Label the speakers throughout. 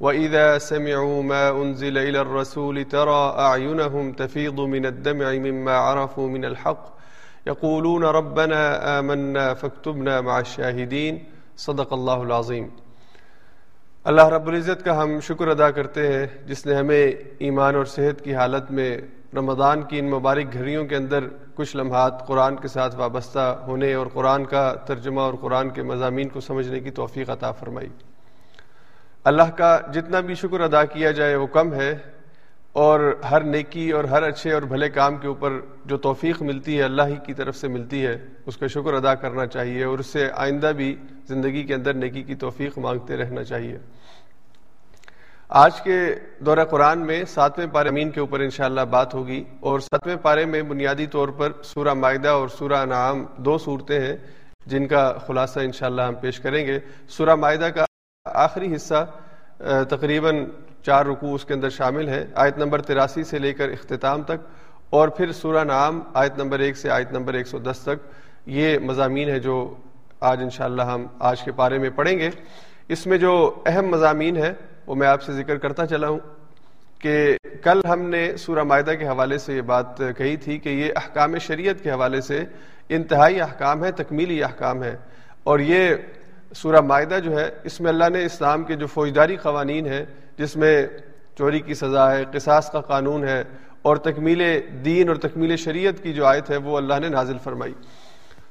Speaker 1: وإذا سمعوا ما أنزل إلى الرسول ترى أعينهم تفيض من الدمع مما عرفوا من الحق يقولون ربنا آمنا فاكتبنا مع الشاهدين صدق الله العظيم۔ اللہ رب العزت کا ہم شکر ادا کرتے ہیں جس نے ہمیں ایمان اور صحت کی حالت میں رمضان کی ان مبارک گھڑیوں کے اندر کچھ لمحات قرآن کے ساتھ وابستہ ہونے اور قرآن کا ترجمہ اور قرآن کے مضامین کو سمجھنے کی توفیق عطا فرمائی۔ اللہ کا جتنا بھی شکر ادا کیا جائے وہ کم ہے اور ہر نیکی اور ہر اچھے اور بھلے کام کے اوپر جو توفیق ملتی ہے، اللہ ہی کی طرف سے ملتی ہے، اس کا شکر ادا کرنا چاہیے اور اس سے آئندہ بھی زندگی کے اندر نیکی کی توفیق مانگتے رہنا چاہیے۔ آج کے دورہ قرآن میں ساتویں پارے امین کے اوپر انشاءاللہ بات ہوگی اور ساتویں پارے میں بنیادی طور پر سورہ معاہدہ اور سورہ انعام دو صورتیں ہیں جن کا خلاصہ انشاءاللہ ہم پیش کریں گے۔ سورہ معاہدہ کا آخری حصہ تقریباً چار رکوع اس کے اندر شامل ہے آیت نمبر تراسی سے لے کر اختتام تک، اور پھر سورہ نام آیت نمبر ایک سے آیت نمبر ایک سو دس تک، یہ مضامین ہے جو آج انشاءاللہ ہم آج کے پارے میں پڑھیں گے۔ اس میں جو اہم مضامین ہے وہ میں آپ سے ذکر کرتا چلا ہوں کہ کل ہم نے سورہ معاہدہ کے حوالے سے یہ بات کہی تھی کہ یہ احکام شریعت کے حوالے سے انتہائی احکام ہے تکمیلی احکام ہے اور یہ سورہ معاہدہ جو ہے، اس میں اللہ نے اسلام کے جو فوجداری قوانین ہیں، جس میں چوری کی سزا ہے، قصاص کا قانون ہے، اور تکمیل دین اور تکمیل شریعت کی جو آیت ہے، وہ اللہ نے نازل فرمائی۔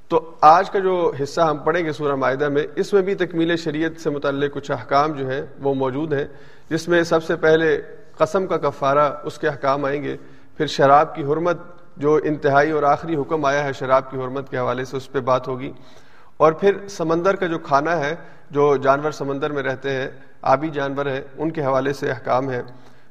Speaker 1: تو آج کا جو حصہ ہم پڑھیں گے سورہ معاہدہ میں، اس میں بھی تکمیل شریعت سے متعلق کچھ احکام جو ہیں، وہ موجود ہیں، جس میں سب سے پہلے قسم کا کفارہ، اس کے احکام آئیں گے۔ پھر شراب کی حرمت، جو انتہائی اور آخری حکم آیا ہے شراب کی حرمت کے حوالے سے، اس پہ بات ہوگی۔ اور پھر سمندر کا جو کھانا ہے، جو جانور سمندر میں رہتے ہیں، آبی جانور ہیں، ان کے حوالے سے احکام ہے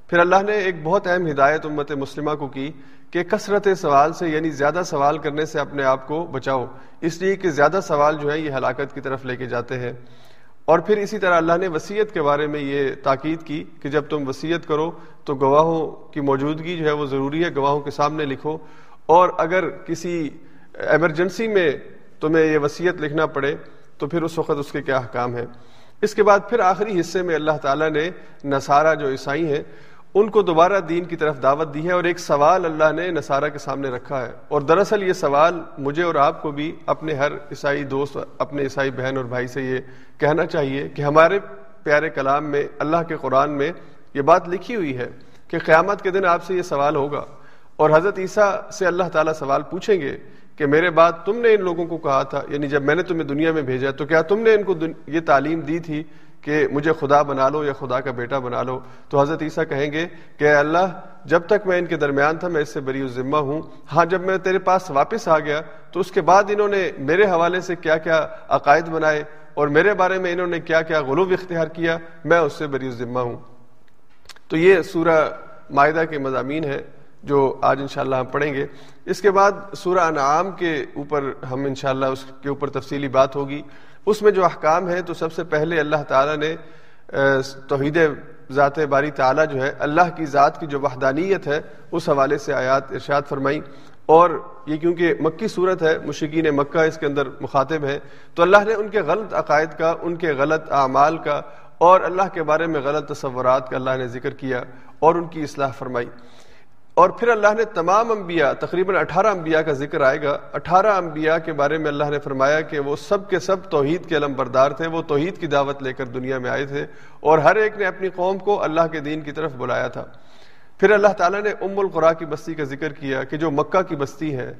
Speaker 1: پھر اللہ نے ایک بہت اہم ہدایت امت مسلمہ کو کی کہ کثرت سوال سے یعنی زیادہ سوال کرنے سے اپنے آپ کو بچاؤ۔ اس لیے کہ زیادہ سوال جو ہے یہ ہلاکت کی طرف لے کے جاتے ہیں۔ اور پھر اسی طرح اللہ نے وسیعت کے بارے میں یہ تاکید کی کہ جب تم وسیعت کرو تو گواہوں کی موجودگی جو ہے وہ ضروری ہے، گواہوں کے سامنے لکھو۔ اور اگر کسی ایمرجنسی میں تمہیں یہ وصیت لکھنا پڑے، تو پھر اس وقت اس کے کیا حکام ہے اس کے بعد پھر آخری حصے میں اللہ تعالیٰ نے نصارہ جو عیسائی ہیں، ان کو دوبارہ دین کی طرف دعوت دی ہے اور ایک سوال اللہ نے نصارہ کے سامنے رکھا ہے۔ اور دراصل یہ سوال مجھے اور آپ کو بھی اپنے ہر عیسائی دوست، اپنے عیسائی بہن اور بھائی سے یہ کہنا چاہیے کہ ہمارے پیارے کلام میں، اللہ کے قرآن میں یہ بات لکھی ہوئی ہے کہ قیامت کے دن آپ سے یہ سوال ہوگا۔ اور حضرت عیسیٰ سے اللہ تعالیٰ سوال پوچھیں گے کہ میرے بعد تم نے ان لوگوں کو کہا تھا یعنی جب میں نے تمہیں دنیا میں بھیجا تو کیا تم نے ان کو یہ تعلیم دی تھی کہ مجھے خدا بنا لو یا خدا کا بیٹا بنا لو؟ تو حضرت عیسیٰ کہیں گے کہ اللہ، جب تک میں ان کے درمیان تھا، میں اس سے بری ذمہ ہوں۔ ہاں جب میں تیرے پاس واپس آ گیا تو اس کے بعد انہوں نے میرے حوالے سے کیا کیا عقائد بنائے اور میرے بارے میں انہوں نے کیا کیا غلوب اختیار کیا، میں اس سے بری ذمہ ہوں۔ تو یہ سورہ معاہدہ کے مضامین ہے جو آج انشاءاللہ ہم پڑھیں گے۔ اس کے بعد سورہ انعام کے اوپر ہم انشاءاللہ اس کے اوپر تفصیلی بات ہوگی۔ اس میں جو احکام ہے تو سب سے پہلے اللہ تعالیٰ نے توحید ذات باری تعالیٰ جو ہے، اللہ کی ذات کی جو وحدانیت ہے، اس حوالے سے آیات ارشاد فرمائی اور یہ کیونکہ مکی صورت ہے مشکین مکہ اس کے اندر مخاطب ہے تو اللہ نے ان کے غلط عقائد کا، ان کے غلط اعمال کا اور اللہ کے بارے میں غلط تصورات کا اللہ نے ذکر کیا اور ان کی اصلاح فرمائی۔ اور پھر اللہ نے تمام انبیاء، تقریباً اٹھارہ انبیاء کا ذکر آئے گا۔ اٹھارہ انبیاء کے بارے میں اللہ نے فرمایا کہ وہ سب کے سب توحید کے علم بردار تھے، وہ توحید کی دعوت لے کر دنیا میں آئے تھے اور ہر ایک نے اپنی قوم کو اللہ کے دین کی طرف بلایا تھا۔ پھر اللہ تعالیٰ نے ام القرا کی بستی کا ذکر کیا کہ جو مکہ کی بستی ہے،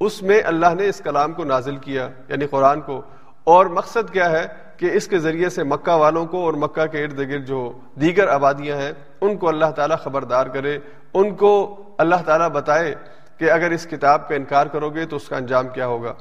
Speaker 1: اس میں اللہ نے اس کلام کو نازل کیا یعنی قرآن کو۔ اور مقصد کیا ہے؟ کہ اس کے ذریعے سے مکہ والوں کو اور مکہ کے ارد گرد جو دیگر آبادیاں ہیں، ان کو اللہ تعالیٰ خبردار کرے، ان کو اللہ تعالیٰ بتائے کہ اگر اس کتاب کا انکار کرو گے تو اس کا انجام کیا ہوگا۔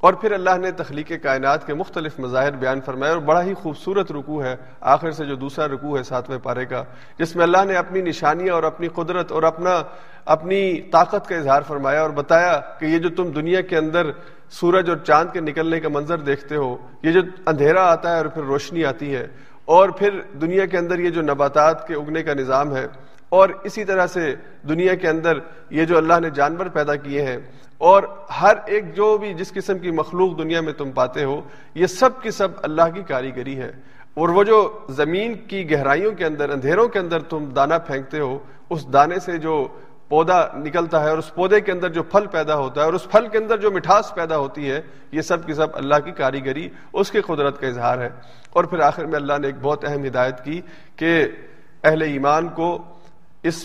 Speaker 1: اور پھر اللہ نے تخلیق کائنات کے مختلف مظاہر بیان فرمائے اور بڑا ہی خوبصورت رکوع ہے، آخر سے جو دوسرا رکوع ہے ساتویں پارے کا، جس میں اللہ نے اپنی نشانیاں اور اپنی قدرت اور اپنا، اپنی طاقت کا اظہار فرمایا اور بتایا کہ یہ جو تم دنیا کے اندر سورج اور چاند کے نکلنے کا منظر دیکھتے ہو، یہ جو اندھیرا آتا ہے اور پھر روشنی آتی ہے، اور پھر دنیا کے اندر یہ جو نباتات کے اگنے کا نظام ہے، اور اسی طرح سے دنیا کے اندر یہ جو اللہ نے جانور پیدا کیے ہیں، اور ہر ایک جو بھی جس قسم کی مخلوق دنیا میں تم پاتے ہو، یہ سب کی سب اللہ کی کاریگری ہے۔ اور وہ جو زمین کی گہرائیوں کے اندر، اندھیروں کے اندر تم دانا پھینکتے ہو، اس دانے سے جو پودا نکلتا ہے اور اس پودے کے اندر جو پھل پیدا ہوتا ہے اور اس پھل کے اندر جو مٹھاس پیدا ہوتی ہے، یہ سب کی سب اللہ کی کاریگری، اس کی قدرت کا اظہار ہے۔ اور پھر آخر میں اللہ نے ایک بہت اہم ہدایت کی کہ اہل ایمان کو اس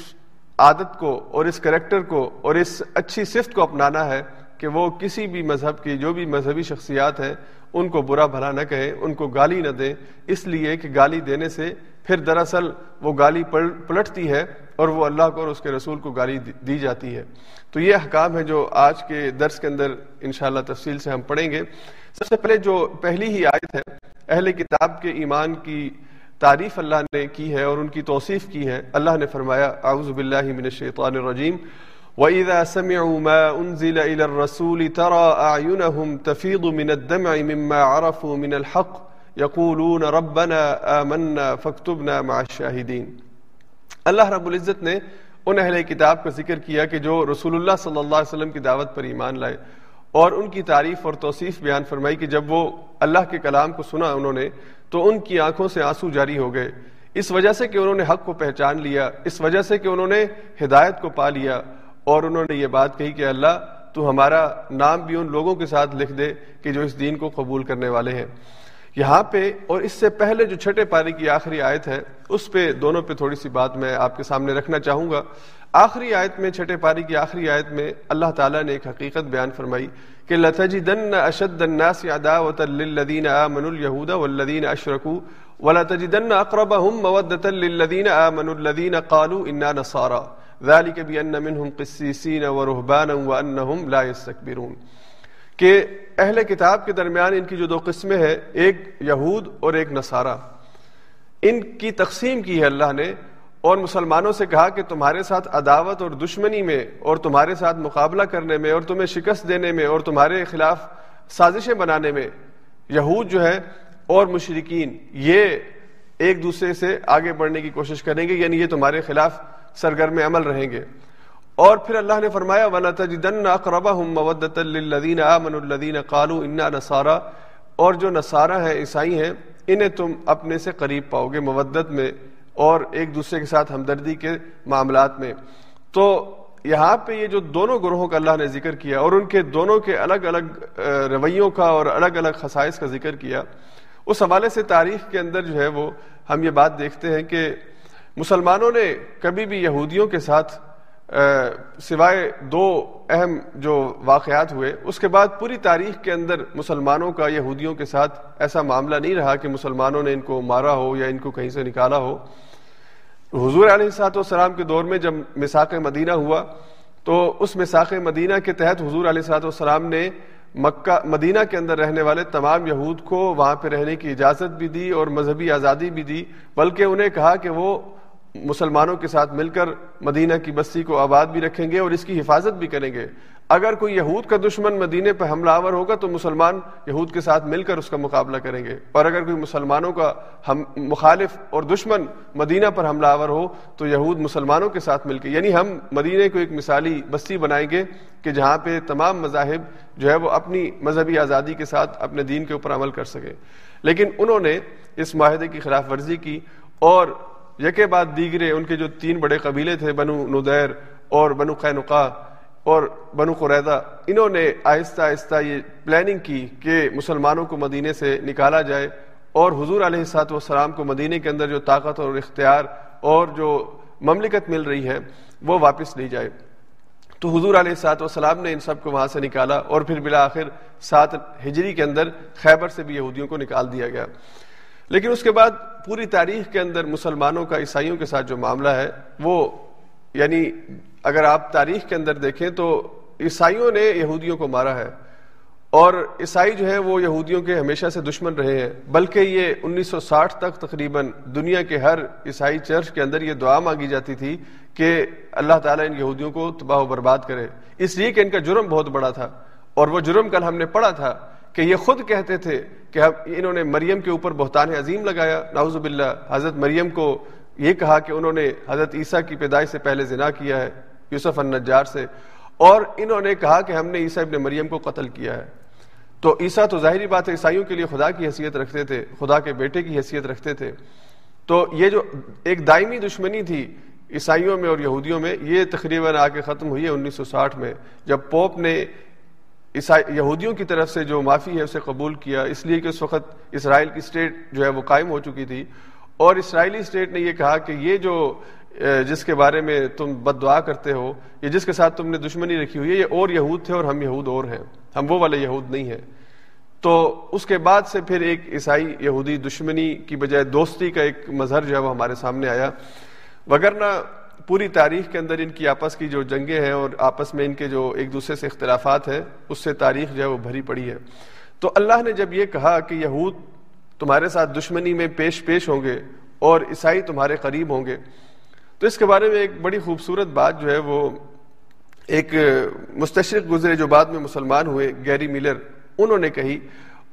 Speaker 1: عادت کو اور اس کریکٹر کو اور اس اچھی صفت کو اپنانا ہے کہ وہ کسی بھی مذہب کی، جو بھی مذہبی شخصیات ہیں، ان کو برا بھلا نہ کہیں ان کو گالی نہ دیں اس لیے کہ گالی دینے سے پھر دراصل وہ گالی پلٹتی ہے اور وہ اللہ کو اور اس کے رسول کو گالی دی جاتی ہے۔ تو یہ احکام ہے جو آج کے درس کے اندر انشاءاللہ تفصیل سے ہم پڑھیں گے۔ سب سے پہلے جو پہلی ہی آیت ہے، اہل کتاب کے ایمان کی تعریف اللہ نے کی ہے اور ان کی توصیف کی ہے۔ اللہ نے فرمایا، اعوذ باللہ من الشیطان الرجیم۔ وَإِذَا سَمِعُوا مَا أُنزِلَ إِلَى الرَّسُولِ تَرَى أَعْيُنَهُمْ تَفِيضُ مِنَ الدَّمْعِ مِمَّا عَرَفُوا مِنَ الْحَقِّ۔ يَقُولُونَ رَبَّنَا آمَنَّا فَاكْتُبْنَا مَعَ الشَّاهِدِينَ۔ اللہ رب العزت نے ان اہل کتاب کا ذکر کیا کہ جو رسول اللہ صلی اللہ علیہ وسلم کی دعوت پر ایمان لائے اور ان کی تعریف اور توصیف بیان فرمائی کہ جب وہ اللہ کے کلام کو سنا انہوں نے تو ان کی آنکھوں سے آنسو جاری ہو گئے۔ اس وجہ سے کہ انہوں نے حق کو پہچان لیا، اس وجہ سے کہ انہوں نے ہدایت کو پا لیا اور انہوں نے یہ بات کہی کہ اللہ، تو ہمارا نام بھی ان لوگوں کے ساتھ لکھ دے کہ جو اس دین کو قبول کرنے والے ہیں۔ یہاں پہ اور اس سے پہلے جو چھٹے پاری کی آخری آیت ہے، اس پہ دونوں پہ تھوڑی سی بات میں آپ کے سامنے رکھنا چاہوں گا۔ آخری آیت میں، چھٹے پاری کی آخری آیت میں اللہ تعالیٰ نے ایک حقیقت بیان فرمائی کہ لتجدن اشد الناس عداوة للذین آمنوا اليهود والذین اشرکوا ولتجدن اقربهم مودة للذین آمنوا الذین قالوا انا نصارى ذلك بان منهم قسيسين ورهبانا وانهم لا يستكبرون۔ کہ اہل کتاب کے درمیان ان کی جو دو قسمیں ہیں، ایک یہود اور ایک نصارہ۔ ان کی تقسیم کی ہے اللہ نے، اور مسلمانوں سے کہا کہ تمہارے ساتھ عداوت اور دشمنی میں، اور تمہارے ساتھ مقابلہ کرنے میں، اور تمہیں شکست دینے میں، اور تمہارے خلاف سازشیں بنانے میں یہود جو ہے اور مشرقین یہ ایک دوسرے سے آگے بڑھنے کی کوشش کریں گے یعنی یہ تمہارے خلاف سرگرم عمل رہیں گے۔ اور پھر اللہ نے فرمایا، وَلَتَجِدَنَّ أَقْرَبَهُمْ مَوَدَّةً لِلَّذِينَ آمَنُوا الَّذِينَ قَالُوا إِنَّا نَصَارَى، اور جو نصارہ ہیں، عیسائی ہیں، انہیں تم اپنے سے قریب پاؤ گے مودت میں اور ایک دوسرے کے ساتھ ہمدردی کے معاملات میں۔ تو یہاں پہ یہ جو دونوں گروہوں کا اللہ نے ذکر کیا اور ان کے دونوں کے الگ الگ رویوں کا اور الگ الگ خصائص کا ذکر کیا، اس حوالے سے تاریخ کے اندر جو ہے وہ ہم یہ بات دیکھتے ہیں کہ مسلمانوں نے کبھی بھی یہودیوں کے ساتھ سوائے دو اہم جو واقعات ہوئے، اس کے بعد پوری تاریخ کے اندر مسلمانوں کا، یہودیوں کے ساتھ ایسا معاملہ نہیں رہا کہ مسلمانوں نے ان کو مارا ہو یا ان کو کہیں سے نکالا ہو۔ حضور علیہ سات والسلام کے دور میں جب مساق مدینہ ہوا، تو اس مساق مدینہ کے تحت حضور علیہ سات والسلام نے مکہ، مدینہ کے اندر رہنے والے تمام یہود کو وہاں پہ رہنے کی اجازت بھی دی اور مذہبی آزادی بھی دی، بلکہ انہیں کہا کہ وہ مسلمانوں کے ساتھ مل کر مدینہ کی بستی کو آباد بھی رکھیں گے اور اس کی حفاظت بھی کریں گے۔ اگر کوئی یہود کا دشمن مدینے پہ حملہ آور ہوگا تو مسلمان یہود کے ساتھ مل کر اس کا مقابلہ کریں گے۔ اور اگر کوئی مسلمانوں کا ہم مخالف اور دشمن مدینہ پر حملہ آور ہو تو یہود مسلمانوں کے ساتھ مل کے یعنی ہم مدینے کو ایک مثالی بستی بنائیں گے کہ جہاں پہ تمام مذاہب جو ہے وہ اپنی مذہبی آزادی کے ساتھ اپنے دین کے اوپر عمل کر سکے لیکن انہوں نے اس معاہدے کی خلاف ورزی کی اور یکے بعد دیگرے، ان کے جو تین بڑے قبیلے تھے، بنو ندیر اور بنو قینقا اور بنو قریدہ انہوں نے آہستہ آہستہ یہ پلاننگ کی کہ مسلمانوں کو مدینے سے نکالا جائے اور حضور علیہ سات والسلام کو مدینے کے اندر جو طاقت اور اختیار اور جو مملکت مل رہی ہے، وہ واپس لی جائے۔ تو حضور علیہ سات والسلام نے ان سب کو وہاں سے نکالا اور پھر بالآخر سات ہجری کے اندر خیبر سے بھی یہودیوں کو نکال دیا گیا۔ لیکن اس کے بعد پوری تاریخ کے اندر مسلمانوں کا، عیسائیوں کے ساتھ جو معاملہ ہے، وہ یعنی اگر آپ تاریخ کے اندر دیکھیں تو عیسائیوں نے یہودیوں کو مارا ہے۔ اور عیسائی جو ہے، وہ یہودیوں کے ہمیشہ سے دشمن رہے ہیں۔ بلکہ یہ انیس سو ساٹھ تک تقریباً دنیا کے ہر عیسائی چرچ کے اندر یہ دعا مانگی جاتی تھی کہ اللہ تعالیٰ ان یہودیوں کو تباہ و برباد کرے۔ اس لیے کہ ان کا جرم بہت بڑا تھا۔ اور وہ جرم کل ہم نے پڑھا تھا کہ یہ خود کہتے تھے کہ انہوں نے مریم کے اوپر بہتان عظیم لگایا۔ ناؤز باللہ، حضرت مریم کو یہ کہا کہ انہوں نے حضرت عیسیٰ کی پیدائش سے پہلے زنا کیا ہے، یوسف النجار سے۔ اور انہوں نے کہا کہ ہم نے عیسیٰ ابن مریم کو قتل کیا ہے۔ تو عیسیٰ تو ظاہری بات ہے، عیسائیوں کے لیے خدا کی حیثیت رکھتے تھے، خدا کے بیٹے کی حیثیت رکھتے تھے۔ تو یہ جو ایک دائمی دشمنی تھی عیسائیوں میں اور یہودیوں میں، یہ تقریباً آ کے ختم ہوئی ہے انیس سو ساٹھ میں، جب پوپ نے عیسائی یہودیوں کی طرف سے جو معافی ہے، اسے قبول کیا۔ اس لیے کہ اس وقت اسرائیل کی اسٹیٹ جو ہے وہ قائم ہو چکی تھی۔ اور اسرائیلی اسٹیٹ نے یہ کہا کہ یہ جو جس کے بارے میں تم بد دعا کرتے ہو یا جس کے ساتھ تم نے دشمنی رکھی ہوئی ہے، یہ اور یہود تھے اور ہم یہود اور ہیں۔ ہم وہ والے یہود نہیں ہیں۔ تو اس کے بعد سے پھر ایک عیسائی یہودی دشمنی کی بجائے دوستی کا ایک مظہر جو ہے وہ ہمارے سامنے آیا۔ وگرنہ پوری تاریخ کے اندر ان کی آپس کی جو جنگیں ہیں اور آپس میں ان کے جو ایک دوسرے سے اختلافات ہیں، اس سے تاریخ جو ہے وہ بھری پڑی ہے۔ تو اللہ نے جب یہ کہا کہ یہود تمہارے ساتھ دشمنی میں پیش پیش ہوں گے اور عیسائی تمہارے قریب ہوں گے، تو اس کے بارے میں ایک بڑی خوبصورت بات جو ہے وہ ایک مستشرق گزرے جو بعد میں مسلمان ہوئے، گیری ملر انہوں نے کہی۔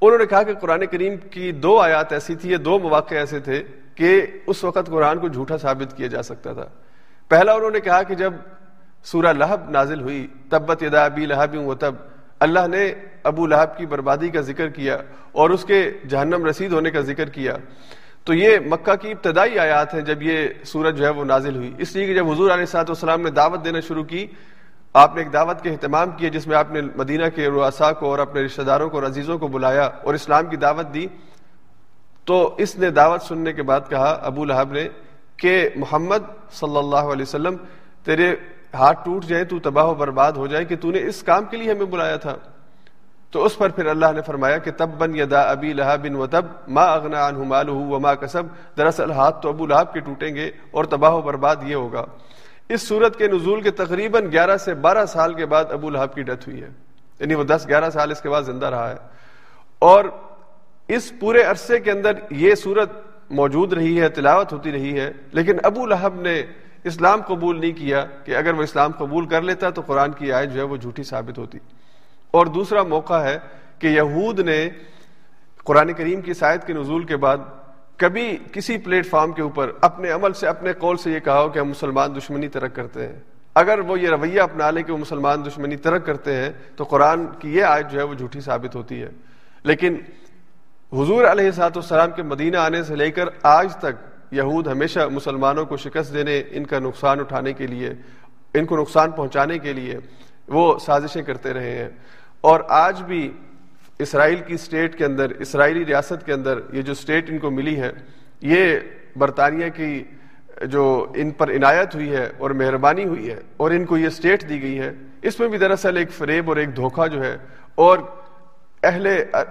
Speaker 1: انہوں نے کہا کہ قرآن کریم کی دو آیات ایسی تھی یہ دو مواقع ایسے تھے کہ اس وقت قرآن کو جھوٹا ثابت کیا جا سکتا تھا۔ پہلا انہوں نے کہا کہ جب سورہ لہب نازل ہوئی، تبت یدا ابی لہب و تب، اللہ نے ابو لہب کی بربادی کا ذکر کیا اور اس کے جہنم رسید ہونے کا ذکر کیا۔ تو یہ مکہ کی ابتدائی آیات ہیں جب یہ سورج جو ہے وہ نازل ہوئی۔ اس لیے کہ جب حضور علیہ صاحب والسلام نے دعوت دینا شروع کی، آپ نے ایک دعوت کے اہتمام کیا جس میں آپ نے مدینہ کے رؤسا کو اور اپنے رشتہ داروں کو اور عزیزوں کو بلایا اور اسلام کی دعوت دی۔ تو اس نے دعوت سننے کے بعد کہا، ابو لہب نے کہ محمد صلی اللہ علیہ وسلم، تیرے ہاتھ ٹوٹ جائے، تو تباہ و برباد ہو جائے کہ تو نے اس کام کے لیے ہمیں بلایا تھا۔ تو اس پر پھر اللہ نے فرمایا کہ تب بن یدا ابی لہب بن و تب ماں اغنا مال و ماں کسب۔ دراصل ہاتھ تو ابو لہب کے ٹوٹیں گے اور تباہ و برباد یہ ہوگا۔ اس صورت کے نزول کے تقریباً گیارہ سے بارہ سال کے بعد ابو لہب کی ڈیتھ ہوئی ہے۔ یعنی وہ دس گیارہ سال اس کے بعد زندہ رہا ہے۔ اور اس پورے عرصے کے اندر یہ صورت موجود رہی ہے، تلاوت ہوتی رہی ہے، لیکن ابو لہب نے اسلام قبول نہیں کیا کہ اگر وہ اسلام قبول کر لیتا تو قرآن کی آیت جو ہے وہ جھوٹی ثابت ہوتی۔ اور دوسرا موقع ہے کہ یہود نے قرآن کریم کی سائد کے نزول کے بعد کبھی کسی پلیٹ فارم کے اوپر اپنے عمل سے، اپنے قول سے یہ کہا ہو کہ ہم مسلمان دشمنی ترک کرتے ہیں۔ اگر وہ یہ رویہ اپنا لے کہ وہ مسلمان دشمنی ترک کرتے ہیں تو قرآن کی یہ آیت جو ہے وہ جھوٹی ثابت ہوتی ہے۔ لیکن حضور علیہ سات السلام کے مدینہ آنے سے لے کر آج تک یہود ہمیشہ مسلمانوں کو شکست دینے، ان کا نقصان اٹھانے کے لیے، ان کو نقصان پہنچانے کے لیے وہ سازشیں کرتے رہے ہیں۔ اور آج بھی اسرائیل کی اسٹیٹ کے اندر، اسرائیلی ریاست کے اندر یہ جو اسٹیٹ ان کو ملی ہے، یہ برطانیہ کی جو ان پر عنایت ہوئی ہے اور مہربانی ہوئی ہے اور ان کو یہ اسٹیٹ دی گئی ہے۔ اس میں بھی دراصل ایک فریب اور ایک دھوکہ جو ہے اور اہل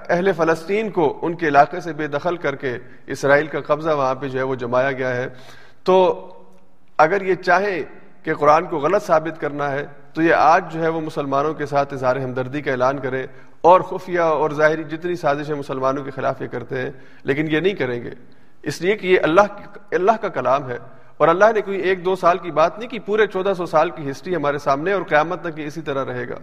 Speaker 1: اہل فلسطین کو ان کے علاقے سے بے دخل کر کے اسرائیل کا قبضہ وہاں پہ جو ہے وہ جمایا گیا ہے۔ تو اگر یہ چاہیں کہ قرآن کو غلط ثابت کرنا ہے، تو یہ آج جو ہے وہ مسلمانوں کے ساتھ اظہار ہمدردی کا اعلان کرے اور خفیہ اور ظاہری جتنی سازشیں مسلمانوں کے خلاف یہ کرتے ہیں، لیکن یہ نہیں کریں گے۔ اس لیے کہ یہ اللہ اللہ کا کلام ہے۔ اور اللہ نے کوئی ایک دو سال کی بات نہیں کی، پورے چودہ سو سال کی ہسٹری ہمارے سامنے اور قیامت تک اسی طرح رہے گا۔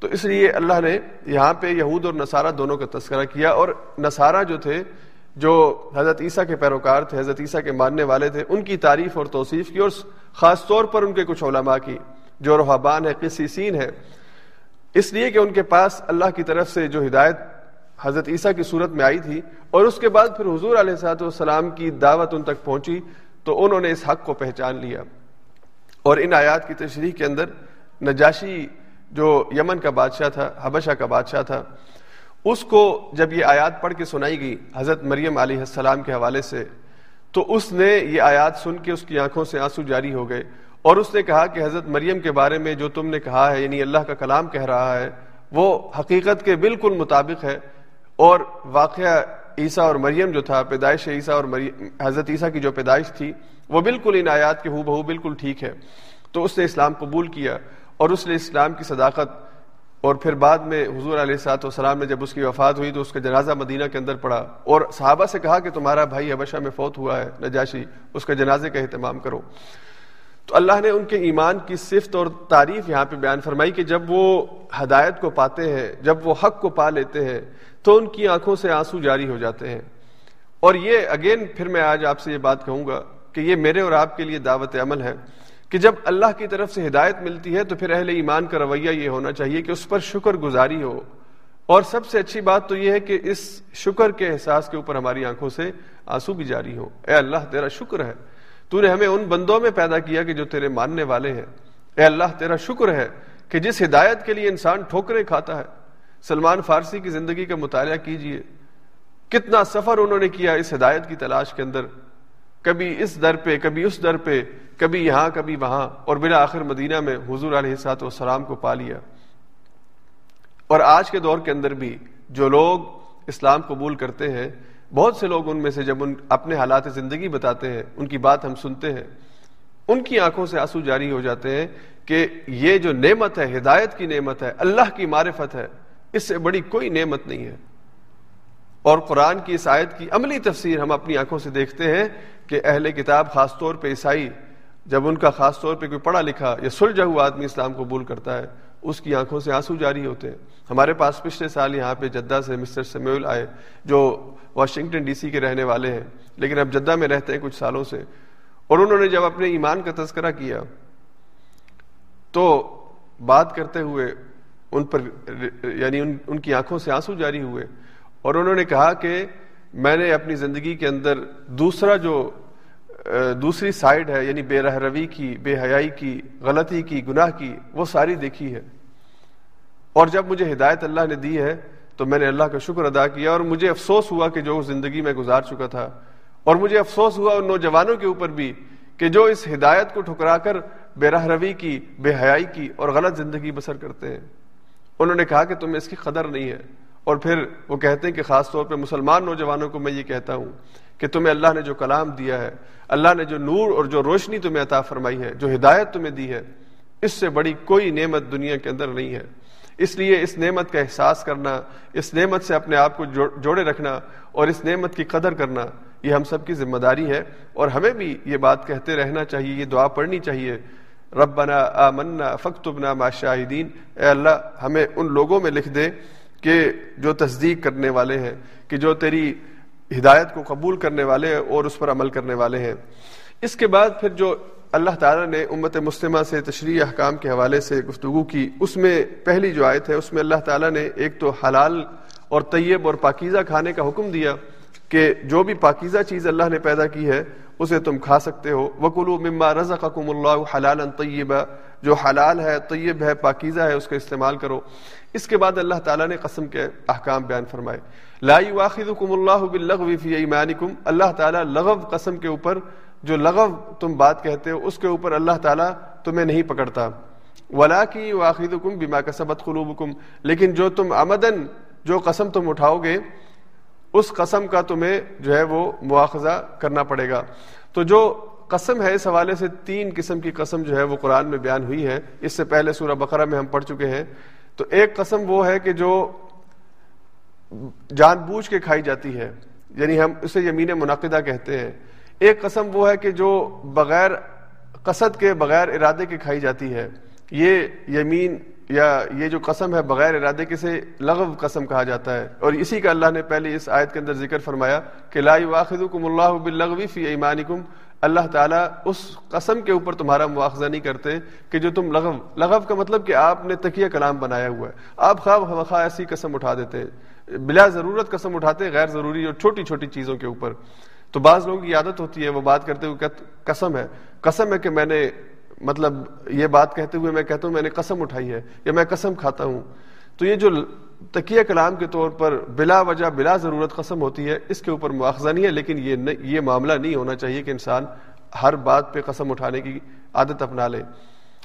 Speaker 1: تو اس لیے اللہ نے یہاں پہ یہود اور نصارہ دونوں کا تذکرہ کیا اور نصارہ جو تھے، جو حضرت عیسیٰ کے پیروکار تھے، حضرت عیسیٰ کے ماننے والے تھے، ان کی تعریف اور توصیف کی اور خاص طور پر ان کے کچھ علماء کی، جو روحابان ہے قصیسین ہے اس لیے کہ ان کے پاس اللہ کی طرف سے جو ہدایت حضرت عیسیٰ کی صورت میں آئی تھی اور اس کے بعد پھر حضور علیہ صاحب والسلام کی دعوت ان تک پہنچی، تو انہوں نے اس حق کو پہچان لیا۔ اور ان آیات کی تشریح کے اندر نجاشی جو یمن کا بادشاہ تھا، حبشہ کا بادشاہ تھا، اس کو جب یہ آیات پڑھ کے سنائی گئی حضرت مریم علیہ السلام کے حوالے سے، تو اس نے یہ آیات سن کے اس کی آنکھوں سے آنسو جاری ہو گئے اور اس نے کہا کہ حضرت مریم کے بارے میں جو تم نے کہا ہے یعنی اللہ کا کلام کہہ رہا ہے، وہ حقیقت کے بالکل مطابق ہے اور واقعہ عیسیٰ اور مریم جو تھا، پیدائش عیسیٰ اور مریم، حضرت عیسیٰ کی جو پیدائش تھی، وہ بالکل ان آیات کے ہو بہو بالکل ٹھیک ہے۔ تو اس نے اسلام قبول کیا۔ اور اس نے اسلام کی صداقت اور پھر بعد میں حضور علیہ سات وسلام نے جب اس کی وفات ہوئی تو اس کا جنازہ مدینہ کے اندر پڑا اور صحابہ سے کہا کہ تمہارا بھائی حبشہ میں فوت ہوا ہے، نجاشی، اس کے جنازے کا اہتمام کرو۔ تو اللہ نے ان کے ایمان کی صفت اور تعریف یہاں پہ بیان فرمائی کہ جب وہ ہدایت کو پاتے ہیں، جب وہ حق کو پا لیتے ہیں، تو ان کی آنکھوں سے آنسو جاری ہو جاتے ہیں۔ اور یہ اگین پھر میں آج آپ سے یہ بات کہوں گا کہ یہ میرے اور آپ کے لیے دعوت عمل ہے۔ کہ جب اللہ کی طرف سے ہدایت ملتی ہے تو پھر اہل ایمان کا رویہ یہ ہونا چاہیے کہ اس پر شکر گزاری ہو۔ اور سب سے اچھی بات تو یہ ہے کہ اس شکر کے احساس کے اوپر ہماری آنکھوں سے آنسو بھی جاری ہو۔ اے اللہ، تیرا شکر ہے۔ تو نے ہمیں ان بندوں میں پیدا کیا کہ جو تیرے ماننے والے ہیں۔ اے اللہ، تیرا شکر ہے کہ جس ہدایت کے لیے انسان ٹھوکریں کھاتا ہے۔ سلمان فارسی کی زندگی کا مطالعہ کیجیے۔ کتنا سفر انہوں نے کیا اس ہدایت کی تلاش کے اندر۔ کبھی اس در پہ، کبھی اس در پہ، کبھی یہاں، کبھی وہاں، اور بلا آخر مدینہ میں حضور علیہ سات وسلام کو پا لیا۔ اور آج کے دور کے اندر بھی جو لوگ اسلام قبول کرتے ہیں، بہت سے لوگ ان میں سے جب ان اپنے حالات زندگی بتاتے ہیں، ان کی بات ہم سنتے ہیں، ان کی آنکھوں سے آنسو جاری ہو جاتے ہیں کہ یہ جو نعمت ہے، ہدایت کی نعمت ہے، اللہ کی معرفت ہے، اس سے بڑی کوئی نعمت نہیں ہے۔ اور قرآن کی اس آیت کی عملی تفسیر ہم اپنی آنکھوں سے دیکھتے ہیں کہ اہل کتاب خاص طور پہ عیسائی، جب ان کا خاص طور پہ کوئی پڑھا لکھا یا سلجھا ہوا آدمی اسلام قبول کرتا ہے، اس کی آنکھوں سے آنسو جاری ہوتے ہیں۔ ہمارے پاس پچھلے سال یہاں پہ جدہ سے مسٹر سمیول آئے، جو واشنگٹن ڈی سی کے رہنے والے ہیں۔ لیکن اب جدہ میں رہتے ہیں کچھ سالوں سے۔ اور انہوں نے جب اپنے ایمان کا تذکرہ کیا، تو بات کرتے ہوئے ان پر یعنی ان ان کی آنکھوں سے آنسو جاری ہوئے۔ اور انہوں نے کہا کہ میں نے اپنی زندگی کے اندر دوسرا جو دوسری سائڈ ہے یعنی بے رہ روی کی، بے حیائی کی، غلطی کی، گناہ کی، وہ ساری دیکھی ہے۔ اور جب مجھے ہدایت اللہ نے دی ہے، تو میں نے اللہ کا شکر ادا کیا اور مجھے افسوس ہوا کہ جو زندگی میں گزار چکا تھا۔ اور مجھے افسوس ہوا ان نوجوانوں کے اوپر بھی کہ جو اس ہدایت کو ٹھکرا کر بے راہ روی کی، بے حیائی کی اور غلط زندگی بسر کرتے ہیں۔ انہوں نے کہا کہ تمہیں اس کی قدر نہیں ہے۔ اور پھر وہ کہتے ہیں کہ خاص طور پہ مسلمان نوجوانوں کو میں یہ کہتا ہوں کہ تمہیں اللہ نے جو کلام دیا ہے، اللہ نے جو نور اور جو روشنی تمہیں عطا فرمائی ہے، جو ہدایت تمہیں دی ہے، اس سے بڑی کوئی نعمت دنیا کے اندر نہیں ہے۔ اس لیے اس نعمت کا احساس کرنا، اس نعمت سے اپنے آپ کو جوڑے رکھنا اور اس نعمت کی قدر کرنا، یہ ہم سب کی ذمہ داری ہے۔ اور ہمیں بھی یہ بات کہتے رہنا چاہیے، یہ دعا پڑھنی چاہیے۔ ربنا آمنا فکتبنا مع شاہدین اے اللہ، ہمیں ان لوگوں میں لکھ دے کہ جو تصدیق کرنے والے ہیں، کہ جو تیری ہدایت کو قبول کرنے والے اور اس پر عمل کرنے والے ہیں۔ اس کے بعد پھر جو اللہ تعالیٰ نے امت مسلمہ سے تشریح احکام کے حوالے سے گفتگو کی، اس میں پہلی جو آیت ہے، اس میں اللہ تعالیٰ نے ایک تو حلال اور طیب اور پاکیزہ کھانے کا حکم دیا کہ جو بھی پاکیزہ چیز اللہ نے پیدا کی ہے، اسے تم کھا سکتے ہو۔ وکلو مما رزقکم اللہ حلالا طیبا جو حلال ہے، طیب ہے، پاکیزہ ہے، اس کا استعمال کرو۔ اس کے بعد اللہ تعالیٰ نے قسم کے احکام بیان فرمائے۔ لا یواخذکم اللہ باللغو فی ایمانکم۔ اللہ تعالیٰ لغو قسم کے اوپر، جو لغو تم بات کہتے ہو، اس کے اوپر اللہ تعالیٰ تمہیں نہیں پکڑتا۔ ولا کی واخذکم بما کسبت قلوبکم۔ لیکن جو تم عمدن جو قسم تم اٹھاؤ گے، اس قسم کا تمہیں جو ہے وہ مواخذہ کرنا پڑے گا۔ تو جو قسم ہے، اس حوالے سے تین قسم کی قسم جو ہے وہ قرآن میں بیان ہوئی ہے اس سے پہلے سورہ بقرہ میں ہم پڑھ چکے ہیں۔ تو ایک قسم وہ ہے کہ جو جان بوجھ کے کھائی جاتی ہے یعنی ہم اسے یمین منعقدہ کہتے ہیں۔ ایک قسم وہ ہے کہ جو بغیر قصد کے، بغیر ارادے کے کھائی جاتی ہے۔ یہ یمین یا یہ جو قسم ہے، بغیر ارادے کے سے لغو قسم کہا جاتا ہے۔ اور اسی کا اللہ نے پہلے اس آیت کے اندر ذکر فرمایا کہ لا واخذکم اللہ باللغو فی ایمانکم اللہ تعالیٰ اس قسم کے اوپر تمہارا مواخذہ نہیں کرتے کہ جو تم لغو لغو کا مطلب کہ آپ نے تکیہ کلام بنایا ہوا ہے۔ آپ خواہ خواہ ایسی قسم اٹھا دیتے بلا ضرورت قسم اٹھاتے غیر ضروری اور چھوٹی چھوٹی چیزوں کے اوپر۔ تو بعض لوگوں کی عادت ہوتی ہے، وہ بات کرتے ہوئے قسم ہے۔ قسم ہے کہ میں نے مطلب یہ بات کہتے ہوئے میں کہتا ہوں، میں نے قسم اٹھائی ہے یا میں قسم کھاتا ہوں۔ تو یہ جو تکیہ کلام کے طور پر بلا وجہ بلا ضرورت قسم ہوتی ہے، اس کے اوپر مواخذہ نہیں ہے، لیکن یہ یہ معاملہ نہیں ہونا چاہیے کہ انسان ہر بات پہ قسم اٹھانے کی عادت اپنا لے۔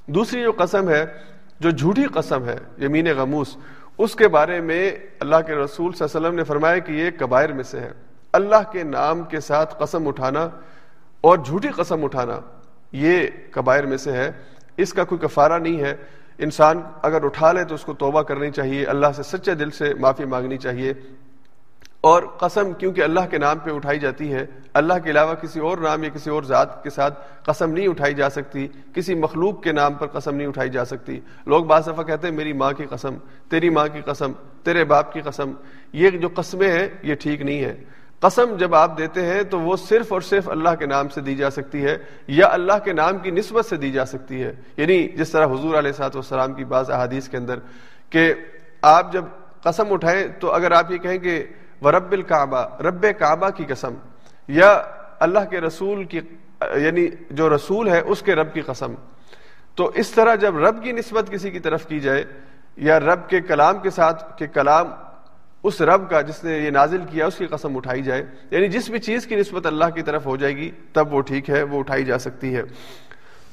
Speaker 1: دوسری جو قسم ہے، جو جھوٹی قسم ہے، یمین غموس، اس کے بارے میں اللہ کے رسول صلی اللہ علیہ وسلم نے فرمایا کہ یہ کبائر میں سے ہے۔ اللہ کے نام کے ساتھ قسم اٹھانا اور جھوٹی قسم اٹھانا، یہ کبائر میں سے ہے۔ اس کا کوئی کفارہ نہیں ہے۔ انسان اگر اٹھا لے تو اس کو توبہ کرنی چاہیے، اللہ سے سچے دل سے معافی مانگنی چاہیے۔ اور قسم، کیونکہ اللہ کے نام پہ اٹھائی جاتی ہے، اللہ کے علاوہ کسی اور نام یا کسی اور ذات کے ساتھ قسم نہیں اٹھائی جا سکتی، کسی مخلوق کے نام پر قسم نہیں اٹھائی جا سکتی۔ لوگ بعض دفعہ کہتے ہیں، میری ماں کی قسم، تیری ماں کی قسم، تیرے باپ کی قسم۔ یہ جو قسمیں ہیں، یہ ٹھیک نہیں ہے۔ قسم جب آپ دیتے ہیں تو وہ صرف اور صرف اللہ کے نام سے دی جا سکتی ہے یا اللہ کے نام کی نسبت سے دی جا سکتی ہے یعنی جس طرح حضور علیہ سات والسلام کی بعض احادیث کے اندر کہ آپ جب قسم اٹھائیں تو اگر آپ یہ کہیں کہ وہ رب الکعبہ، رب کعبہ کی قسم یا اللہ کے رسول کی یعنی جو رسول ہے اس کے رب کی قسم، تو اس طرح جب رب کی نسبت کسی کی طرف کی جائے یا رب کے کلام کے ساتھ کہ کلام اس رب کا جس نے یہ نازل کیا اس کی قسم اٹھائی جائے۔ یعنی جس بھی چیز کی نسبت اللہ کی طرف ہو جائے گی، تب وہ ٹھیک ہے، وہ اٹھائی جا سکتی ہے۔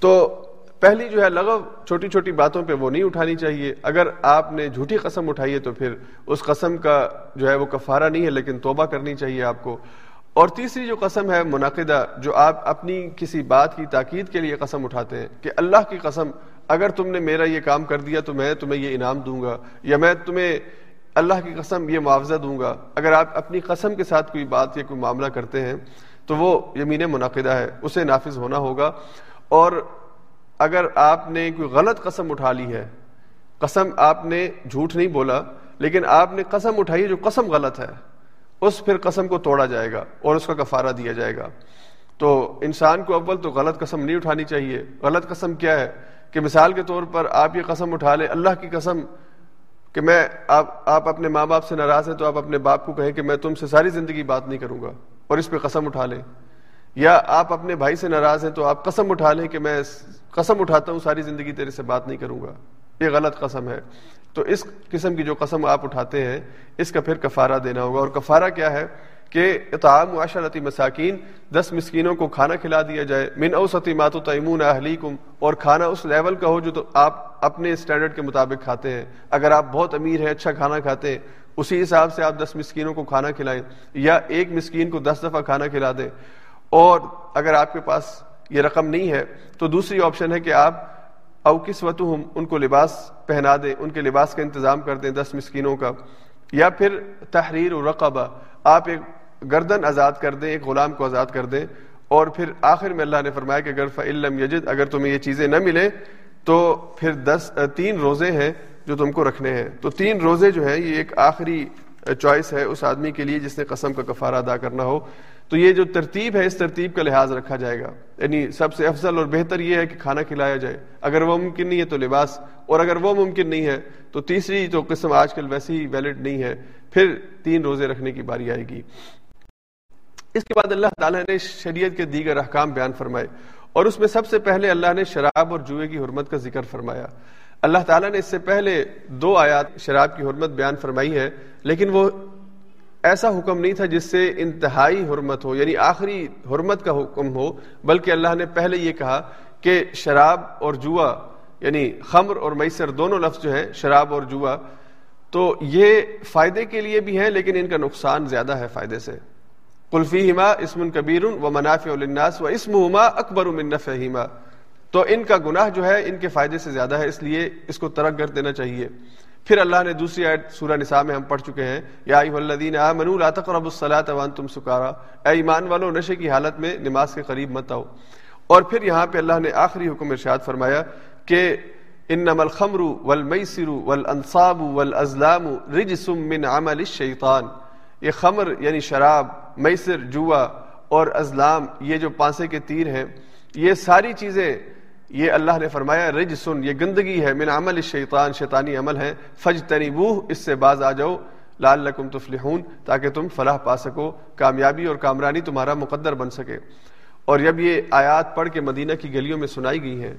Speaker 1: تو پہلی جو ہے لغو، چھوٹی چھوٹی باتوں پہ وہ نہیں اٹھانی چاہیے۔ اگر آپ نے جھوٹی قسم اٹھائی ہے تو پھر اس قسم کا جو ہے وہ کفارہ نہیں ہے، لیکن توبہ کرنی چاہیے آپ کو۔ اور تیسری جو قسم ہے منعقدہ، جو آپ اپنی کسی بات کی تاکید کے لیے قسم اٹھاتے ہیں کہ اللہ کی قسم، اگر تم نے میرا یہ کام کر دیا تو میں تمہیں یہ انعام دوں گا، یا میں تمہیں اللہ کی قسم یہ معاوضہ دوں گا۔ اگر آپ اپنی قسم کے ساتھ کوئی بات یا کوئی معاملہ کرتے ہیں، تو وہ یمین منعقدہ ہے، اسے نافذ ہونا ہوگا۔ اور اگر آپ نے کوئی غلط قسم اٹھا لی ہے، قسم آپ نے جھوٹ نہیں بولا، لیکن آپ نے قسم اٹھائی جو قسم غلط ہے، اس پھر قسم کو توڑا جائے گا اور اس کا کفارہ دیا جائے گا۔ تو انسان کو اول تو غلط قسم نہیں اٹھانی چاہیے۔ غلط قسم کیا ہے؟ کہ مثال کے طور پر آپ یہ قسم اٹھا لیں، اللہ کی قسم کہ میں آپ آپ اپنے ماں باپ سے ناراض ہیں تو آپ اپنے باپ کو کہیں کہ میں تم سے ساری زندگی بات نہیں کروں گا اور اس پہ قسم اٹھا لیں۔ یا آپ اپنے بھائی سے ناراض ہیں تو آپ قسم اٹھا لیں کہ میں قسم اٹھاتا ہوں ساری زندگی تیرے سے بات نہیں کروں گا۔ یہ غلط قسم ہے۔ تو اس قسم کی جو قسم آپ اٹھاتے ہیں، اس کا پھر کفارہ دینا ہوگا۔ اور کفارہ کیا ہے؟ کہ اطعام معاشرتی مساکین دس مسکینوں کو کھانا کھلا دیا جائے۔ من اوسطی ماتو تیمون اہلیکم، اور کھانا اس لیول کا ہو جو تو آپ اپنے اسٹینڈرڈ کے مطابق کھاتے ہیں۔ اگر آپ بہت امیر ہیں اچھا کھانا کھاتے ہیں، اسی حساب سے آپ دس مسکینوں کو کھانا کھلائیں۔ یا ایک مسکین کو دس دفعہ کھانا کھلا دیں۔ اور اگر آپ کے پاس یہ رقم نہیں ہے، تو دوسری آپشن ہے کہ آپ او کس ان کو لباس پہنا دیں، ان کے لباس کا انتظام کر دیں دس مسکینوں کا۔ یا پھر تحریر و رقبہ آپ ایک گردن آزاد کر دیں ایک غلام کو آزاد کر دیں اور پھر آخر میں اللہ نے فرمایا کہ اگر فعلم یجد اگر تمہیں یہ چیزیں نہ ملے تو پھر دس تین روزے ہیں جو تم کو رکھنے ہیں۔ تو تین روزے جو ہیں، یہ ایک آخری چوائس ہے اس آدمی کے لیے جس نے قسم کا کفارہ ادا کرنا ہو۔ تو یہ جو ترتیب ہے، اس ترتیب کا لحاظ رکھا جائے گا۔ یعنی سب سے افضل اور بہتر یہ ہے کہ کھانا کھلایا جائے۔ اگر وہ ممکن نہیں ہے تو لباس، اور اگر وہ ممکن نہیں ہے تو تیسری تو قسم آج کل ویسی ہی ویلڈ نہیں ہے۔ پھر تین روزے رکھنے کی باری آئے گی۔ اس کے بعد اللہ تعالیٰ نے شریعت کے دیگر احکام بیان فرمائے اور اس میں سب سے پہلے اللہ نے شراب اور جوئے کی حرمت کا ذکر فرمایا۔ اللہ تعالیٰ نے اس سے پہلے دو آیات شراب کی حرمت بیان فرمائی ہے لیکن وہ ایسا حکم نہیں تھا جس سے انتہائی حرمت ہو یعنی آخری حرمت کا حکم ہو، بلکہ اللہ نے پہلے یہ کہا کہ شراب اور جوا یعنی خمر اور میسر دونوں لفظ جو ہیں، شراب اور جوا تو یہ فائدے کے لیے بھی ہیں، لیکن ان کا نقصان زیادہ ہے فائدے سے۔ قلفی ہما اسم کبیر و منافع الناس و اسم ہما اکبر منفیما تو ان کا گناہ جو ہے، ان کے فائدے سے زیادہ ہے، اس لیے اس کو ترک کر دینا چاہیے۔ پھر اللہ نے دوسری آیت سورہ نساء میں ہم پڑھ چکے ہیں۔ یا ایھا الذین آمنوا لا تقربوا الصلاة وانتم سکارا۔ اے ایمان والو، نشے کی حالت میں نماز کے قریب مت آؤ۔ اور پھر یہاں پہ اللہ نے آخری حکم ارشاد فرمایا کہ انما الخمر والمیسر والانصاب والازلام رجس من عمل الشیطان۔ یہ خمر یعنی شراب، میسر، جوا اور ازلام، یہ جو پانسے کے تیر ہیں، یہ ساری چیزیں، یہ اللہ نے فرمایا رج سن یہ گندگی ہے، من عمل شیطان شیطانی عمل ہے فج تنی اس سے باز آ جاؤ لال لکم تفلحون، تاکہ تم فلاح پا سکو، کامیابی اور کامرانی تمہارا مقدر بن سکے۔ اور جب یہ آیات پڑھ کے مدینہ کی گلیوں میں سنائی گئی ہیں،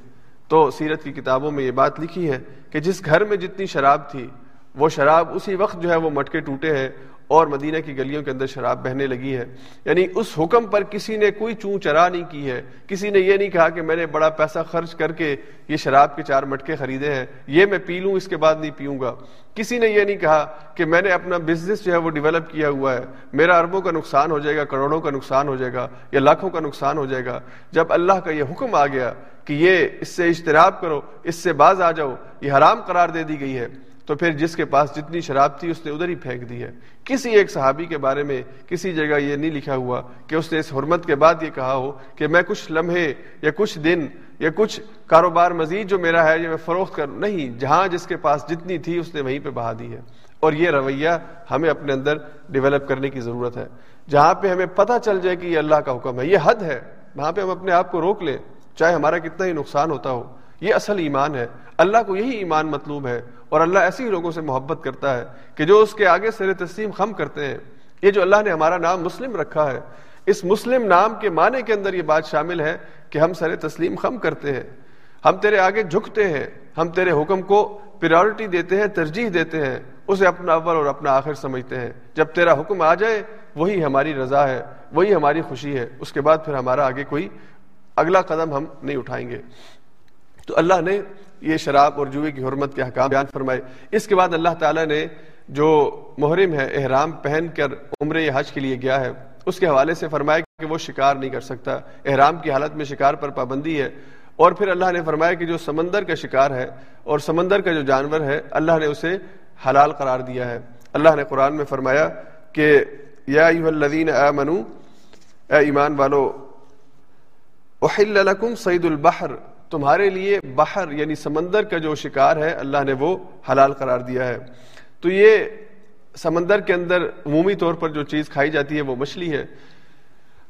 Speaker 1: تو سیرت کی کتابوں میں یہ بات لکھی ہے کہ جس گھر میں جتنی شراب تھی، وہ شراب اسی وقت جو ہے وہ مٹکے ٹوٹے ہیں اور مدینہ کی گلیوں کے اندر شراب بہنے لگی ہے یعنی اس حکم پر کسی نے کوئی چون چرا نہیں کی ہے۔ کسی نے یہ نہیں کہا کہ میں نے بڑا پیسہ خرچ کر کے یہ شراب کے چار مٹکے خریدے ہیں۔ یہ میں پی لوں، اس کے بعد نہیں پیوں گا۔ کسی نے یہ نہیں کہا کہ میں نے اپنا بزنس جو ہے وہ ڈیولپ کیا ہوا ہے۔ میرا اربوں کا نقصان ہو جائے گا، کروڑوں کا نقصان ہو جائے گا یا لاکھوں کا نقصان ہو جائے گا۔ جب اللہ کا یہ حکم آ گیا کہ یہ اس سے اجتراب کرو، اس سے باز آ جاؤ، یہ حرام قرار دے دی گئی ہے۔ تو پھر جس کے پاس جتنی شراب تھی اس نے ادھر ہی پھینک دی ہے۔ کسی ایک صحابی کے بارے میں کسی جگہ یہ نہیں لکھا ہوا کہ اس نے اس حرمت کے بعد یہ کہا ہو کہ میں کچھ لمحے یا کچھ دن یا کچھ کاروبار مزید جو میرا ہے یہ میں فروخت کروں۔ نہیں، جہاں جس کے پاس جتنی تھی اس نے وہیں پہ بہا دی ہے۔ اور یہ رویہ ہمیں اپنے اندر ڈیولپ کرنے کی ضرورت ہے۔ جہاں پہ ہمیں پتہ چل جائے کہ یہ اللہ کا حکم ہے، یہ حد ہے۔ وہاں پہ ہم اپنے آپ کو روک لیں، چاہے ہمارا کتنا ہی نقصان ہوتا ہو۔ یہ اصل ایمان ہے۔ اللہ کو یہی ایمان مطلوب ہے۔ اور اللہ ایسے ہی لوگوں سے محبت کرتا ہے کہ جو اس کے آگے سر تسلیم خم کرتے ہیں۔ یہ جو اللہ نے ہمارا نام مسلم رکھا ہے، اس مسلم نام کے معنی کے اندر یہ بات شامل ہے کہ ہم سر تسلیم خم کرتے ہیں۔ ہم تیرے آگے جھکتے ہیں، ہم تیرے حکم کو پریورٹی دیتے ہیں، ترجیح دیتے ہیں، اسے اپنا اول اور اپنا آخر سمجھتے ہیں۔ جب تیرا حکم آ جائے، وہی ہماری رضا ہے، وہی ہماری خوشی ہے۔ اس کے بعد پھر ہمارا آگے کوئی اگلا قدم ہم نہیں اٹھائیں گے۔ تو اللہ نے یہ شراب اور جوئے کی حرمت کے حکام بیان فرمائے۔ اس کے بعد اللہ تعالیٰ نے جو محرم ہے، احرام پہن کر عمر حج کے لیے گیا ہے، اس کے حوالے سے فرمایا کہ وہ شکار نہیں کر سکتا۔ احرام کی حالت میں شکار پر پابندی ہے۔ اور پھر اللہ نے فرمایا کہ جو سمندر کا شکار ہے اور سمندر کا جو جانور ہے، اللہ نے اسے حلال قرار دیا ہے۔ اللہ نے قرآن میں فرمایا کہ یا الذین آمنو، اے ایمان والو، احل لکم سعید البحر۔ تمہارے لیے بحر یعنی سمندر کا جو شکار ہے، اللہ نے وہ حلال قرار دیا ہے۔ تو یہ سمندر کے اندر عمومی طور پر جو چیز کھائی جاتی ہے، وہ مچھلی ہے۔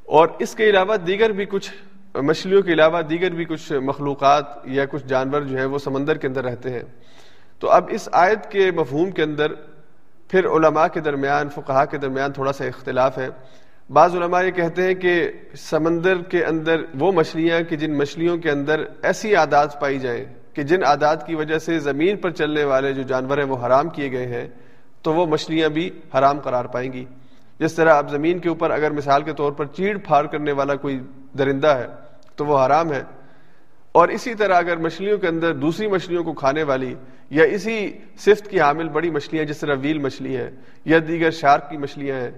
Speaker 1: اور اس کے علاوہ دیگر بھی کچھ مچھلیوں کے علاوہ دیگر بھی کچھ مخلوقات یا کچھ جانور جو ہیں، وہ سمندر کے اندر رہتے ہیں۔ تو اب اس آیت کے مفہوم کے اندر پھر علماء کے درمیان فقہا کے درمیان تھوڑا سا اختلاف ہے۔ بعض علماء یہ کہتے ہیں کہ سمندر کے اندر وہ مچھلیاں کہ جن مچھلیوں کے اندر ایسی عادات پائی جائیں کہ جن عادات کی وجہ سے زمین پر چلنے والے جو جانور ہیں وہ حرام کیے گئے ہیں، تو وہ مچھلیاں بھی حرام قرار پائیں گی۔ جس طرح اب زمین کے اوپر اگر مثال کے طور پر چیڑ پھاڑ کرنے والا کوئی درندہ ہے، تو وہ حرام ہے۔ اور اسی طرح اگر مچھلیوں کے اندر دوسری مچھلیوں کو کھانے والی یا اسی صفت کی حامل بڑی مچھلیاں، جس طرح ویل مچھلی ہے یا دیگر شارک کی مچھلیاں ہیں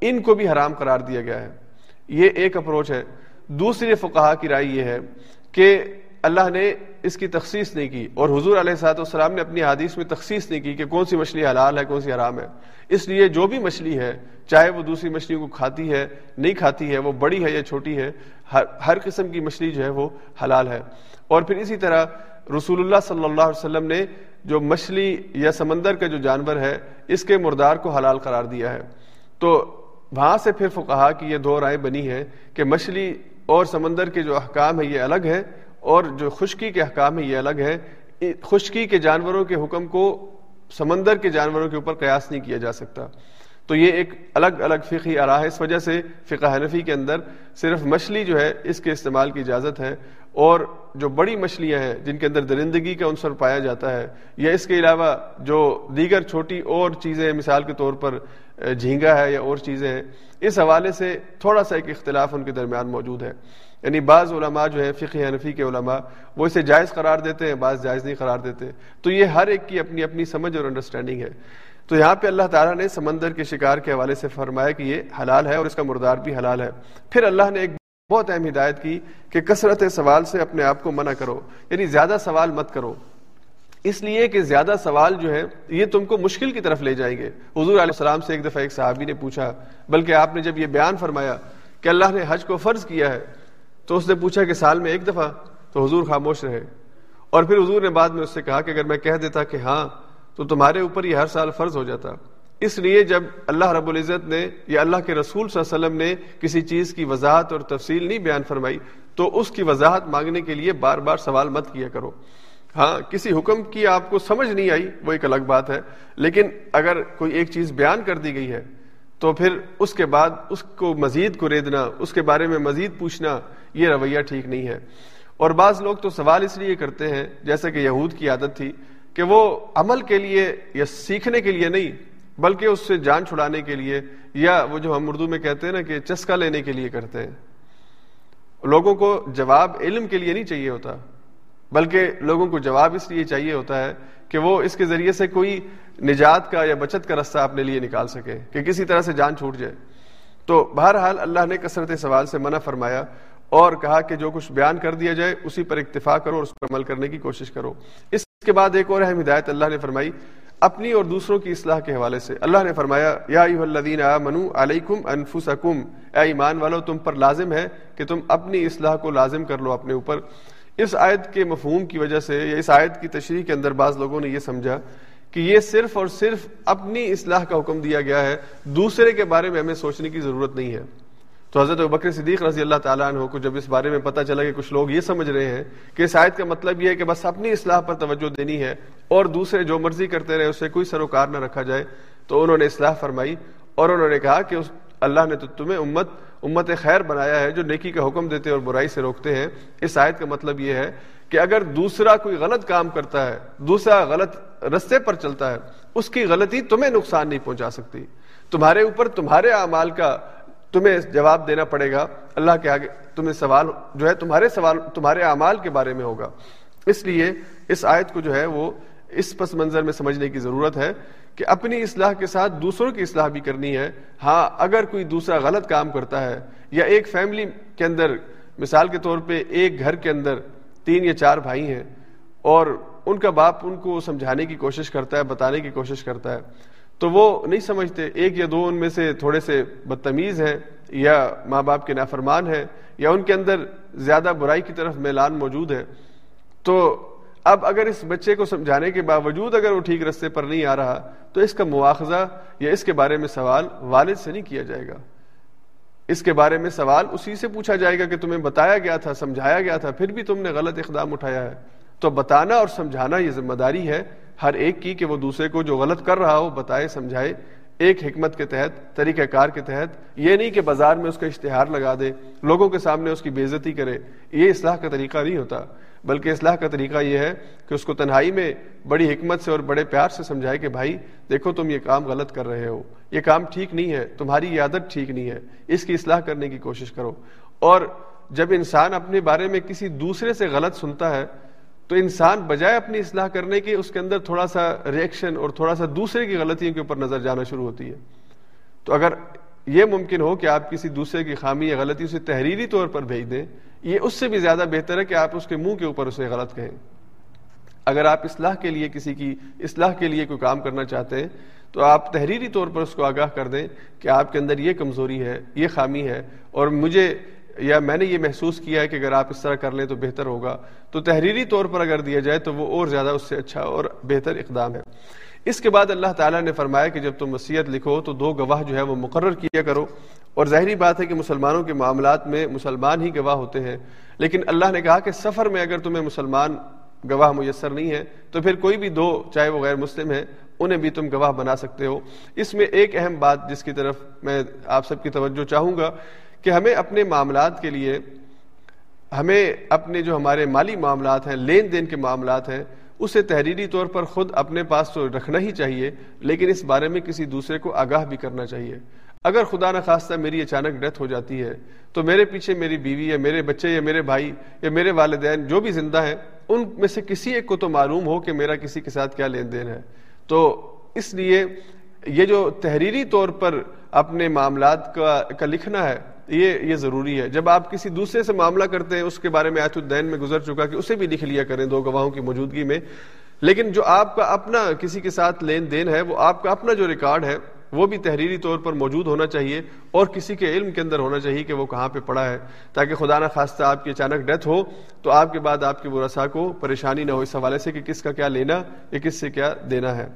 Speaker 1: ان کو بھی حرام قرار دیا گیا ہے۔ یہ ایک اپروچ ہے۔ دوسری فقہا کی رائے یہ ہے کہ اللہ نے اس کی تخصیص نہیں کی اور حضور علیہ سات والسلام نے اپنی حادیث میں تخصیص نہیں کی کہ کون سی مچھلی حلال ہے، کون سی حرام ہے۔ اس لیے جو بھی مچھلی ہے، چاہے وہ دوسری مچھلیوں کو کھاتی ہے، نہیں کھاتی ہے، وہ بڑی ہے یا چھوٹی ہے، ہر ہر قسم کی مچھلی جو ہے وہ حلال ہے۔ اور پھر اسی طرح رسول اللہ صلی اللہ علیہ وسلم نے جو مچھلی یا سمندر کا جو جانور ہے، اس کے مردار کو حلال قرار دیا ہے۔ تو وہاں سے پھر فقہا کی یہ دو رائے بنی ہے کہ مچھلی اور سمندر کے جو احکام ہے یہ الگ ہے اور جو خشکی کے احکام ہے یہ الگ ہے خشکی کے جانوروں کے حکم کو سمندر کے جانوروں کے اوپر قیاس نہیں کیا جا سکتا۔ تو یہ ایک الگ الگ فقی آرا ہے۔ اس وجہ سے فقہ حنفی کے اندر صرف مچھلی جو ہے اس کے استعمال کی اجازت ہے اور جو بڑی مچھلیاں ہیں جن کے اندر درندگی کا عنصر پایا جاتا ہے یا اس کے علاوہ جو دیگر چھوٹی اور چیزیں مثال کے طور پر جھینگا ہے یا اور چیزیں ہیں، اس حوالے سے تھوڑا سا ایک اختلاف ان کے درمیان موجود ہے۔ یعنی بعض علماء جو ہے فقہ حنفی کے علماء، وہ اسے جائز قرار دیتے ہیں، بعض جائز نہیں قرار دیتے۔ تو یہ ہر ایک کی اپنی اپنی سمجھ اور انڈرسٹینڈنگ ہے۔ تو یہاں پہ اللہ تعالیٰ نے سمندر کے شکار کے حوالے سے فرمایا کہ یہ حلال ہے اور اس کا مردار بھی حلال ہے۔ پھر اللہ نے ایک بہت اہم ہدایت کی کہ کثرت سوال سے اپنے آپ کو منع کرو۔ یعنی زیادہ سوال مت کرو۔ اس لیے کہ زیادہ سوال جو ہے، یہ تم کو مشکل کی طرف لے جائیں گے۔ حضور علیہ السلام سے ایک دفعہ ایک صحابی نے پوچھا، بلکہ آپ نے جب یہ بیان فرمایا کہ اللہ نے حج کو فرض کیا ہے، تو اس نے پوچھا کہ سال میں ایک دفعہ؟ تو حضور خاموش رہے۔ اور پھر حضور نے بعد میں اس سے کہا کہ اگر میں کہہ دیتا کہ ہاں تو تمہارے اوپر یہ ہر سال فرض ہو جاتا۔ اس لیے جب اللہ رب العزت نے یا اللہ کے رسول صلی اللہ علیہ وسلم نے کسی چیز کی وضاحت اور تفصیل نہیں بیان فرمائی، تو اس کی وضاحت مانگنے کے لیے بار بار سوال مت کیا کرو۔ ہاں کسی حکم کی آپ کو سمجھ نہیں آئی، وہ ایک الگ بات ہے۔ لیکن اگر کوئی ایک چیز بیان کر دی گئی ہے، تو پھر اس کے بعد اس کو مزید کو ریدنا اس کے بارے میں مزید پوچھنا، یہ رویہ ٹھیک نہیں ہے۔ اور بعض لوگ تو سوال اس لیے کرتے ہیں جیسے کہ یہود کی عادت تھی، کہ وہ عمل کے لیے یا سیکھنے کے لیے نہیں، بلکہ اس سے جان چھڑانے کے لیے، یا وہ جو ہم اردو میں کہتے ہیں نا کہ چسکا لینے کے لیے کرتے ہیں۔ لوگوں کو جواب علم کے لیے نہیں چاہیے ہوتا۔ بلکہ لوگوں کو جواب اس لیے چاہیے ہوتا ہے کہ وہ اس کے ذریعے سے کوئی نجات کا یا بچت کا رستہ اپنے لیے نکال سکے کہ کسی طرح سے جان چھوٹ جائے۔ تو بہرحال اللہ نے کثرت سوال سے منع فرمایا اور کہا کہ جو کچھ بیان کر دیا جائے اسی پر اکتفا کرو اور اس پر عمل کرنے کی کوشش کرو۔ اس کے بعد ایک اور اہم ہدایت اللہ نے فرمائی، اپنی اور دوسروں کی اصلاح کے حوالے سے۔ اللہ نے فرمایا، یا الذین آمنو علیکم انفسکم۔ اے ایمان والو، تم پر لازم ہے کہ تم اپنی اصلاح کو لازم کر لو اپنے اوپر۔ اس آیت کے مفہوم کی وجہ سے یا اس آیت کی تشریح کے اندر بعض لوگوں نے یہ سمجھا کہ یہ صرف اور صرف اپنی اصلاح کا حکم دیا گیا ہے، دوسرے کے بارے میں ہمیں سوچنے کی ضرورت نہیں ہے۔ تو حضرت بکر صدیق رضی اللہ تعالیٰ عنہ کو جب اس بارے میں پتہ چلا کہ کچھ لوگ یہ سمجھ رہے ہیں کہ اس آیت کا مطلب یہ ہے کہ بس اپنی اصلاح پر توجہ دینی ہے اور دوسرے جو مرضی کرتے رہے، اسے کوئی سروکار نہ رکھا جائے، تو انہوں نے اصلاح فرمائی اور انہوں نے کہا کہ اس اللہ نے تو تمہیں امت امت خیر بنایا ہے جو نیکی کا حکم دیتے اور برائی سے روکتے ہیں۔ اس آیت کا مطلب یہ ہے کہ اگر دوسرا کوئی غلط کام کرتا ہے، دوسرا غلط رستے پر چلتا ہے، اس کی غلطی تمہیں نقصان نہیں پہنچا سکتی۔ تمہارے اوپر تمہارے اعمال کا تمہیں جواب دینا پڑے گا۔ اللہ کے آگے تمہیں سوال جو ہے، تمہارے سوال، تمہارے اعمال کے بارے میں ہوگا۔ اس لیے اس آیت کو جو ہے، وہ اس پس منظر میں سمجھنے کی ضرورت ہے کہ اپنی اصلاح کے ساتھ دوسروں کی اصلاح بھی کرنی ہے۔ ہاں اگر کوئی دوسرا غلط کام کرتا ہے یا ایک فیملی کے اندر، مثال کے طور پہ ایک گھر کے اندر تین یا چار بھائی ہیں اور ان کا باپ ان کو سمجھانے کی کوشش کرتا ہے، بتانے کی کوشش کرتا ہے، تو وہ نہیں سمجھتے۔ ایک یا دو ان میں سے تھوڑے سے بدتمیز ہیں یا ماں باپ کے نافرمان ہیں یا ان کے اندر زیادہ برائی کی طرف میلان موجود ہے۔ تو اب اگر اس بچے کو سمجھانے کے باوجود اگر وہ ٹھیک رستے پر نہیں آ رہا، تو اس کا مواخذہ یا اس کے بارے میں سوال والد سے نہیں کیا جائے گا۔ اس کے بارے میں سوال اسی سے پوچھا جائے گا کہ تمہیں بتایا گیا تھا، سمجھایا گیا تھا، پھر بھی تم نے غلط اقدام اٹھایا ہے۔ تو بتانا اور سمجھانا یہ ذمہ داری ہے ہر ایک کی کہ وہ دوسرے کو جو غلط کر رہا ہو، بتائے، سمجھائے۔ ایک حکمت کے تحت، طریقہ کار کے تحت۔ یہ نہیں کہ بازار میں اس کا اشتہار لگا دے، لوگوں کے سامنے اس کی بےزتی کرے۔ یہ اصلاح کا طریقہ نہیں ہوتا۔ بلکہ اصلاح کا طریقہ یہ ہے کہ اس کو تنہائی میں بڑی حکمت سے اور بڑے پیار سے سمجھائے کہ بھائی، دیکھو تم یہ کام غلط کر رہے ہو۔ یہ کام ٹھیک نہیں ہے، تمہاری یہ عادت ٹھیک نہیں ہے۔ اس کی اصلاح کرنے کی کوشش کرو۔ اور جب انسان اپنے بارے میں کسی دوسرے سے غلط سنتا ہے، تو انسان بجائے اپنی اصلاح کرنے کے اس کے اندر تھوڑا سا ریئیکشن اور تھوڑا سا دوسرے کی غلطیوں کے اوپر نظر جانا شروع ہوتی ہے۔ تو اگر یہ ممکن ہو کہ آپ کسی دوسرے کی خامی یا غلطی اسے تحریری طور پر بھیج دیں یہ اس سے بھی زیادہ بہتر ہے کہ آپ اس کے منہ کے اوپر اسے غلط کہیں۔ اگر آپ اصلاح کے لیے کسی کی اصلاح کے لیے کوئی کام کرنا چاہتے ہیں، تو آپ تحریری طور پر اس کو آگاہ کر دیں کہ آپ کے اندر یہ کمزوری ہے، یہ خامی ہے۔ اور مجھے یا میں نے یہ محسوس کیا ہے کہ اگر آپ اس طرح کر لیں تو بہتر ہوگا۔ تو تحریری طور پر اگر دیا جائے تو وہ اور زیادہ اس سے اچھا اور بہتر اقدام ہے۔ اس کے بعد اللہ تعالیٰ نے فرمایا کہ جب تم وصیت لکھو تو دو گواہ جو ہے وہ مقرر کیا کرو۔ اور ظاہری بات ہے کہ مسلمانوں کے معاملات میں مسلمان ہی گواہ ہوتے ہیں، لیکن اللہ نے کہا کہ سفر میں اگر تمہیں مسلمان گواہ میسر نہیں ہے، تو پھر کوئی بھی دو، چاہے وہ غیر مسلم ہے انہیں بھی تم گواہ بنا سکتے ہو۔ اس میں ایک اہم بات جس کی طرف میں آپ سب کی توجہ چاہوں گا کہ ہمیں اپنے معاملات کے لیے، ہمیں اپنے جو ہمارے مالی معاملات ہیں، لین دین کے معاملات ہیں، اسے تحریری طور پر خود اپنے پاس تو رکھنا ہی چاہیے، لیکن اس بارے میں کسی دوسرے کو آگاہ بھی کرنا چاہیے۔ اگر خدا نخواستہ میری اچانک ڈیتھ ہو جاتی ہے، تو میرے پیچھے میری بیوی یا میرے بچے یا میرے بھائی یا میرے والدین جو بھی زندہ ہیں، ان میں سے کسی ایک کو تو معلوم ہو کہ میرا کسی کے ساتھ کیا لین دین ہے۔ تو اس لیے یہ جو تحریری طور پر اپنے معاملات کا کا لکھنا ہے، یہ یہ ضروری ہے۔ جب آپ کسی دوسرے سے معاملہ کرتے ہیں، اس کے بارے میں آیت الدین میں گزر چکا کہ اسے بھی لکھ لیا کریں دو گواہوں کی موجودگی میں۔ لیکن جو آپ کا اپنا کسی کے ساتھ لین دین ہے، وہ آپ کا اپنا جو ریکارڈ ہے وہ بھی تحریری طور پر موجود ہونا چاہیے اور کسی کے علم کے اندر ہونا چاہیے کہ وہ کہاں پہ پڑا ہے۔ تاکہ خدا نہ خواستہ آپ کی اچانک ڈیتھ ہو، تو آپ کے بعد آپ کے ورثا کو پریشانی نہ ہو۔ اس حوالے سے کہ کس کا کیا لینا، یا کس سے کیا دینا ہے۔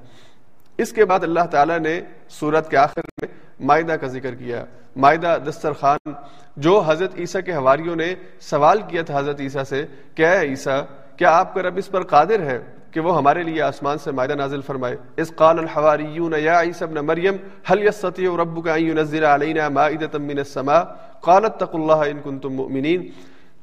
Speaker 1: اس کے بعد اللہ تعالیٰ نے سورت کے آخر میں معدہ کا ذکر کیا۔ معدہ دسترخوان، جو حضرت عیسیٰ کے حواریوں نے سوال کیا تھا حضرت عیسیٰ سے کیا ہے عیسیٰ، کیا آپ کا رب اس پر قادر ہے؟ کہ وہ ہمارے لیے آسمان سے معدہ نازل فرمائے۔ اس قال الحواریون یا عیسی ابن مریم، هل يستطيع ربك ان ينزل علينا مائدة من السماء؟ قالت تقوا الله ان كنتم مؤمنين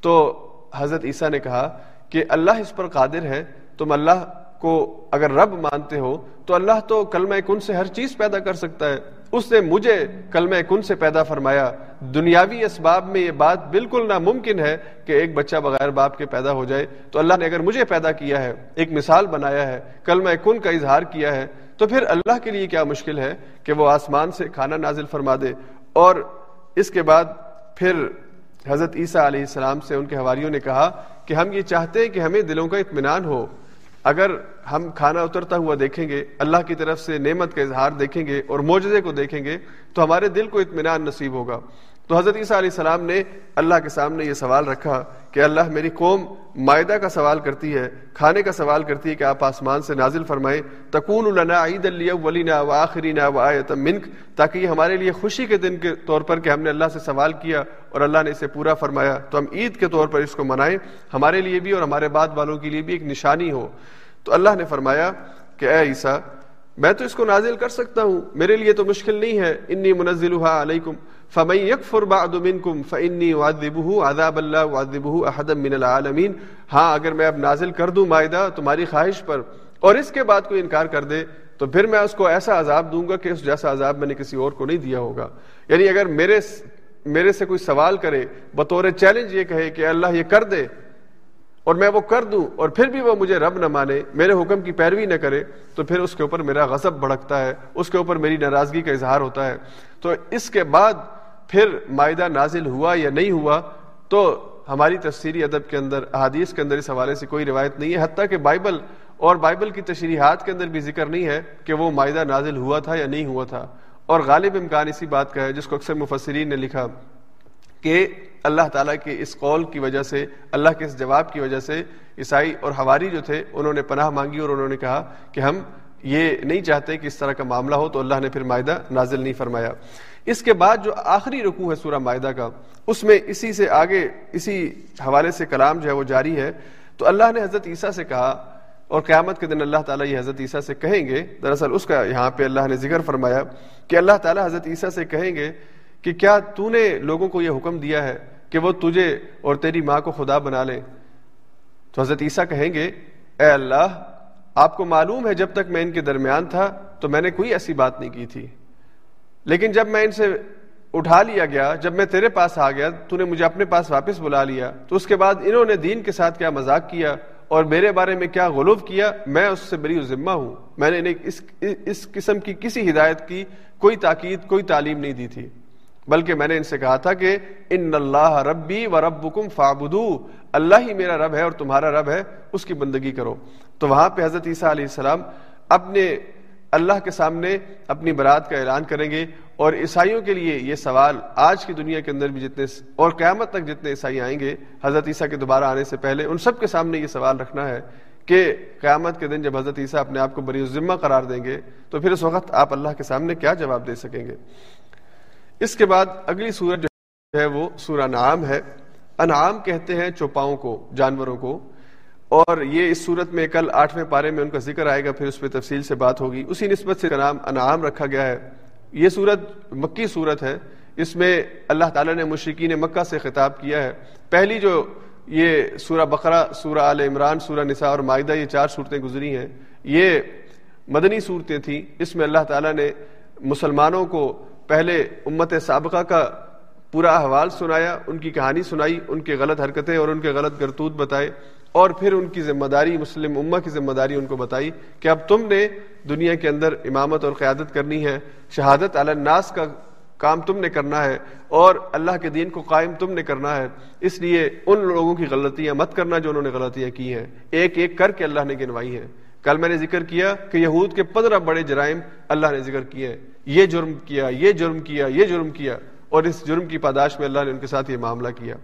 Speaker 1: تو حضرت عیسیٰ نے کہا کہ اللہ اس پر قادر ہے۔ تم اللہ کو اگر رب مانتے ہو، تو اللہ تو کلمہ کن سے ہر چیز پیدا کر سکتا ہے۔ اس نے مجھے کلمہ کن سے پیدا فرمایا۔ دنیاوی اسباب میں یہ بات بالکل ناممکن ہے کہ ایک بچہ بغیر باپ کے پیدا ہو جائے۔ تو اللہ نے اگر مجھے پیدا کیا ہے، ایک مثال بنایا ہے کلمہ کن کا اظہار کیا ہے، تو پھر اللہ کے لیے کیا مشکل ہے کہ وہ آسمان سے کھانا نازل فرما دے۔ اور اس کے بعد پھر حضرت عیسیٰ علیہ السلام سے ان کے حواریوں نے کہا کہ ہم یہ چاہتے ہیں کہ ہمیں دلوں کا اطمینان ہو۔ اگر ہم کھانا اترتا ہوا دیکھیں گے، اللہ کی طرف سے نعمت کا اظہار دیکھیں گے اور معجزے کو دیکھیں گے، تو ہمارے دل کو اطمینان نصیب ہوگا۔ تو حضرت عیسیٰ علیہ السلام نے اللہ کے سامنے یہ سوال رکھا کہ اللہ میری قوم معدہ کا سوال کرتی ہے، کھانے کا سوال کرتی ہے کہ آپ آسمان سے نازل فرمائیں۔ تکون لنا عید ولینا و آخرینا و آیت منک، تاکہ یہ ہمارے لیے خوشی کے دن کے طور پر کہ ہم نے اللہ سے سوال کیا اور اللہ نے اسے پورا فرمایا۔ تو ہم عید کے طور پر اس کو منائیں۔ ہمارے لیے بھی اور ہمارے بعد والوں کے لیے بھی ایک نشانی ہو۔ تو اللہ نے فرمایا کہ اے عیسیٰ، میں تو اس کو نازل کر سکتا ہوں، میرے لیے تو مشکل نہیں ہے۔ انی منزلها علیکم۔ فمن یکفر بعد منکم فانی اعذبه عذاب اللہ اعذبه احدا من العالمین ہاں اگر میں اب نازل کر دوں مائدہ تمہاری خواہش پر اور اس کے بعد کوئی انکار کر دے، تو پھر میں اس کو ایسا عذاب دوں گا کہ اس جیسا عذاب میں نے کسی اور کو نہیں دیا ہوگا۔ یعنی اگر میرے میرے سے کوئی سوال کرے، بطور چیلنج یہ کہے کہ اللہ یہ کر دے اور میں وہ کر دوں اور پھر بھی وہ مجھے رب نہ مانے، میرے حکم کی پیروی نہ کرے، تو پھر اس کے اوپر میرا غضب بھڑکتا ہے، اس کے اوپر میری ناراضگی کا اظہار ہوتا ہے۔ تو اس کے بعد پھر معاہدہ نازل ہوا یا نہیں ہوا، تو ہماری تفسیری ادب کے اندر، احادیث کے اندر اس حوالے سے کوئی روایت نہیں ہے۔ حتیٰ کہ بائبل اور بائبل کی تشریحات کے اندر بھی ذکر نہیں ہے کہ وہ معاہدہ نازل ہوا تھا یا نہیں ہوا تھا۔ اور غالب امکان اسی بات کا ہے، جس کو اکثر مفسرین نے لکھا کہ اللہ تعالیٰ کے اس قول کی وجہ سے، اللہ کے اس جواب کی وجہ سے عیسائی اور ہواری جو تھے، انہوں نے پناہ مانگی اور انہوں نے کہا کہ ہم یہ نہیں چاہتے کہ اس طرح کا معاملہ ہو، تو اللہ نے پھر معاہدہ نازل نہیں فرمایا۔ اس کے بعد جو آخری رکوع ہے سورہ معاہدہ کا، اس میں اسی سے آگے، اسی حوالے سے کلام جو ہے وہ جاری ہے۔ تو اللہ نے حضرت عیسیٰ سے کہا، اور قیامت کے دن اللہ تعالیٰ یہ حضرت عیسیٰ سے کہیں گے، دراصل اس کا یہاں پہ اللہ نے ذکر فرمایا کہ اللہ تعالیٰ حضرت عیسیٰ سے کہیں گے کہ کیا تو نے لوگوں کو یہ حکم دیا ہے کہ وہ تجھے اور تیری ماں کو خدا بنا لیں؟ تو حضرت عیسیٰ کہیں گے، اے اللہ، آپ کو معلوم ہے جب تک میں ان کے درمیان تھا، تو میں نے کوئی ایسی بات نہیں کی تھی۔ لیکن جب میں ان سے اٹھا لیا گیا، جب میں تیرے پاس آ گیا، تو نے مجھے اپنے پاس واپس بلا لیا۔ تو اس کے بعد انہوں نے دین کے ساتھ کیا مذاق کیا اور میرے بارے میں کیا غلوف کیا، میں اس سے بری ذمہ ہوں۔ میں نے اس اس قسم کی کسی ہدایت کی کوئی تاکید، کوئی تعلیم نہیں دی تھی۔ بلکہ میں نے ان سے کہا تھا کہ ان اللہ ربی و رب فابدو اللہ ہی میرا رب ہے اور تمہارا رب ہے، اس کی بندگی کرو۔ تو وہاں پہ حضرت عیسیٰ علیہ السلام اپنے اللہ کے سامنے اپنی برات کا اعلان کریں گے اور عیسائیوں کے لیے یہ سوال آج کی دنیا کے اندر بھی جتنے اور قیامت تک جتنے عیسائی آئیں گے، حضرت عیسیٰ کے دوبارہ آنے سے پہلے ان سب کے سامنے یہ سوال رکھنا ہے کہ قیامت کے دن جب حضرت عیسیٰ اپنے آپ کو بری ذمہ قرار دیں گے، تو پھر اس وقت آپ اللہ کے سامنے کیا جواب دے سکیں گے؟ اس کے بعد اگلی سورت جو ہے وہ سورہ نعام ہے۔ انعام کہتے ہیں چوپاؤں کو، جانوروں کو۔ اور یہ اس صورت میں کل آٹھویں پارے میں ان کا ذکر آئے گا، پھر اس پہ تفصیل سے بات ہوگی۔ اسی نسبت سے نام انعام رکھا گیا ہے۔ یہ صورت مکی صورت ہے۔ اس میں اللہ تعالیٰ نے مشرقین مکہ سے خطاب کیا ہے۔ پہلی جو یہ سورہ بقرہ، سورہ آل عمران، سورہ نساء اور معاہدہ یہ چار صورتیں گزری ہیں۔ یہ مدنی صورتیں تھیں۔ اس میں اللہ تعالیٰ نے مسلمانوں کو پہلے امت سابقہ کا پورا احوال سنایا، ان کی کہانی سنائی، ان کے غلط حرکتیں اور ان کے غلط کرتوت بتائے۔ اور پھر ان کی ذمہ داری، مسلم امہ کی ذمہ داری ان کو بتائی کہ اب تم نے دنیا کے اندر امامت اور قیادت کرنی ہے، شہادت الناس کا کام تم نے کرنا ہے اور اللہ کے دین کو قائم تم نے کرنا ہے۔ اس لیے ان لوگوں کی غلطیاں مت کرنا جو انہوں نے غلطیاں کی ہیں۔ ایک ایک کر کے اللہ نے گنوائی ہیں۔ کل میں نے ذکر کیا کہ یہود کے پندرہ بڑے جرائم اللہ نے ذکر کیے۔ یہ جرم کیا، یہ جرم کیا، یہ جرم کیا۔ اور اس جرم کی پاداش میں اللہ نے ان کے ساتھ یہ معاملہ کیا۔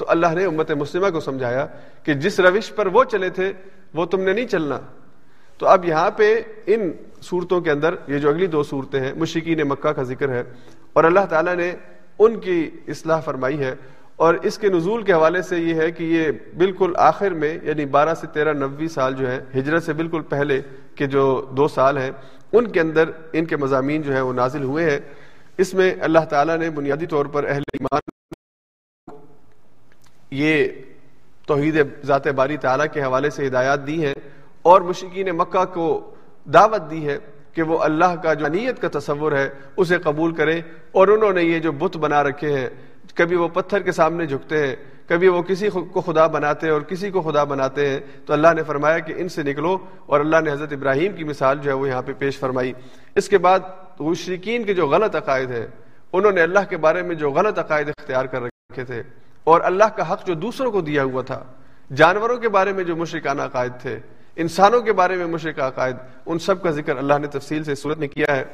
Speaker 1: تو اللہ نے امت مسلمہ کو سمجھایا کہ جس روش پر وہ چلے تھے، وہ تم نے نہیں چلنا۔ تو اب یہاں پہ ان صورتوں کے اندر، یہ جو اگلی دو صورتیں ہیں مشکین مکہ کا ذکر ہے، اور اللہ تعالیٰ نے ان کی اصلاح فرمائی ہے۔ اور اس کے نزول کے حوالے سے یہ ہے کہ یہ بالکل آخر میں یعنی بارہ سے تیرہ نوی سال جو ہے، ہجرت سے بالکل پہلے کے جو دو سال ہیں، ان کے اندر ان کے مضامین جو ہے وہ نازل ہوئے ہیں۔ اس میں اللہ تعالیٰ نے بنیادی طور پر اہل یہ توحید ذات باری تعالیٰ کے حوالے سے ہدایات دی ہیں اور مشکین مکہ کو دعوت دی ہے کہ وہ اللہ کا جو نیت کا تصور ہے اسے قبول کریں اور انہوں نے یہ جو بت بنا رکھے ہیں، کبھی وہ پتھر کے سامنے جھکتے ہیں، کبھی وہ کسی کو خدا بناتے ہیں اور کسی کو خدا بناتے ہیں، تو اللہ نے فرمایا کہ ان سے نکلو اور اللہ نے حضرت ابراہیم کی مثال جو ہے وہ یہاں پہ پیش فرمائی۔ اس کے بعد مشرقین کے جو غلط عقائد ہیں، انہوں نے اللہ کے بارے میں جو غلط عقائد اختیار کر رکھے تھے۔ اور اللہ کا حق جو دوسروں کو دیا ہوا تھا، جانوروں کے بارے میں جو مشرکانہ عقائد تھے، انسانوں کے بارے میں مشرق عقائد، ان سب کا ذکر اللہ نے تفصیل سے صورت میں کیا ہے۔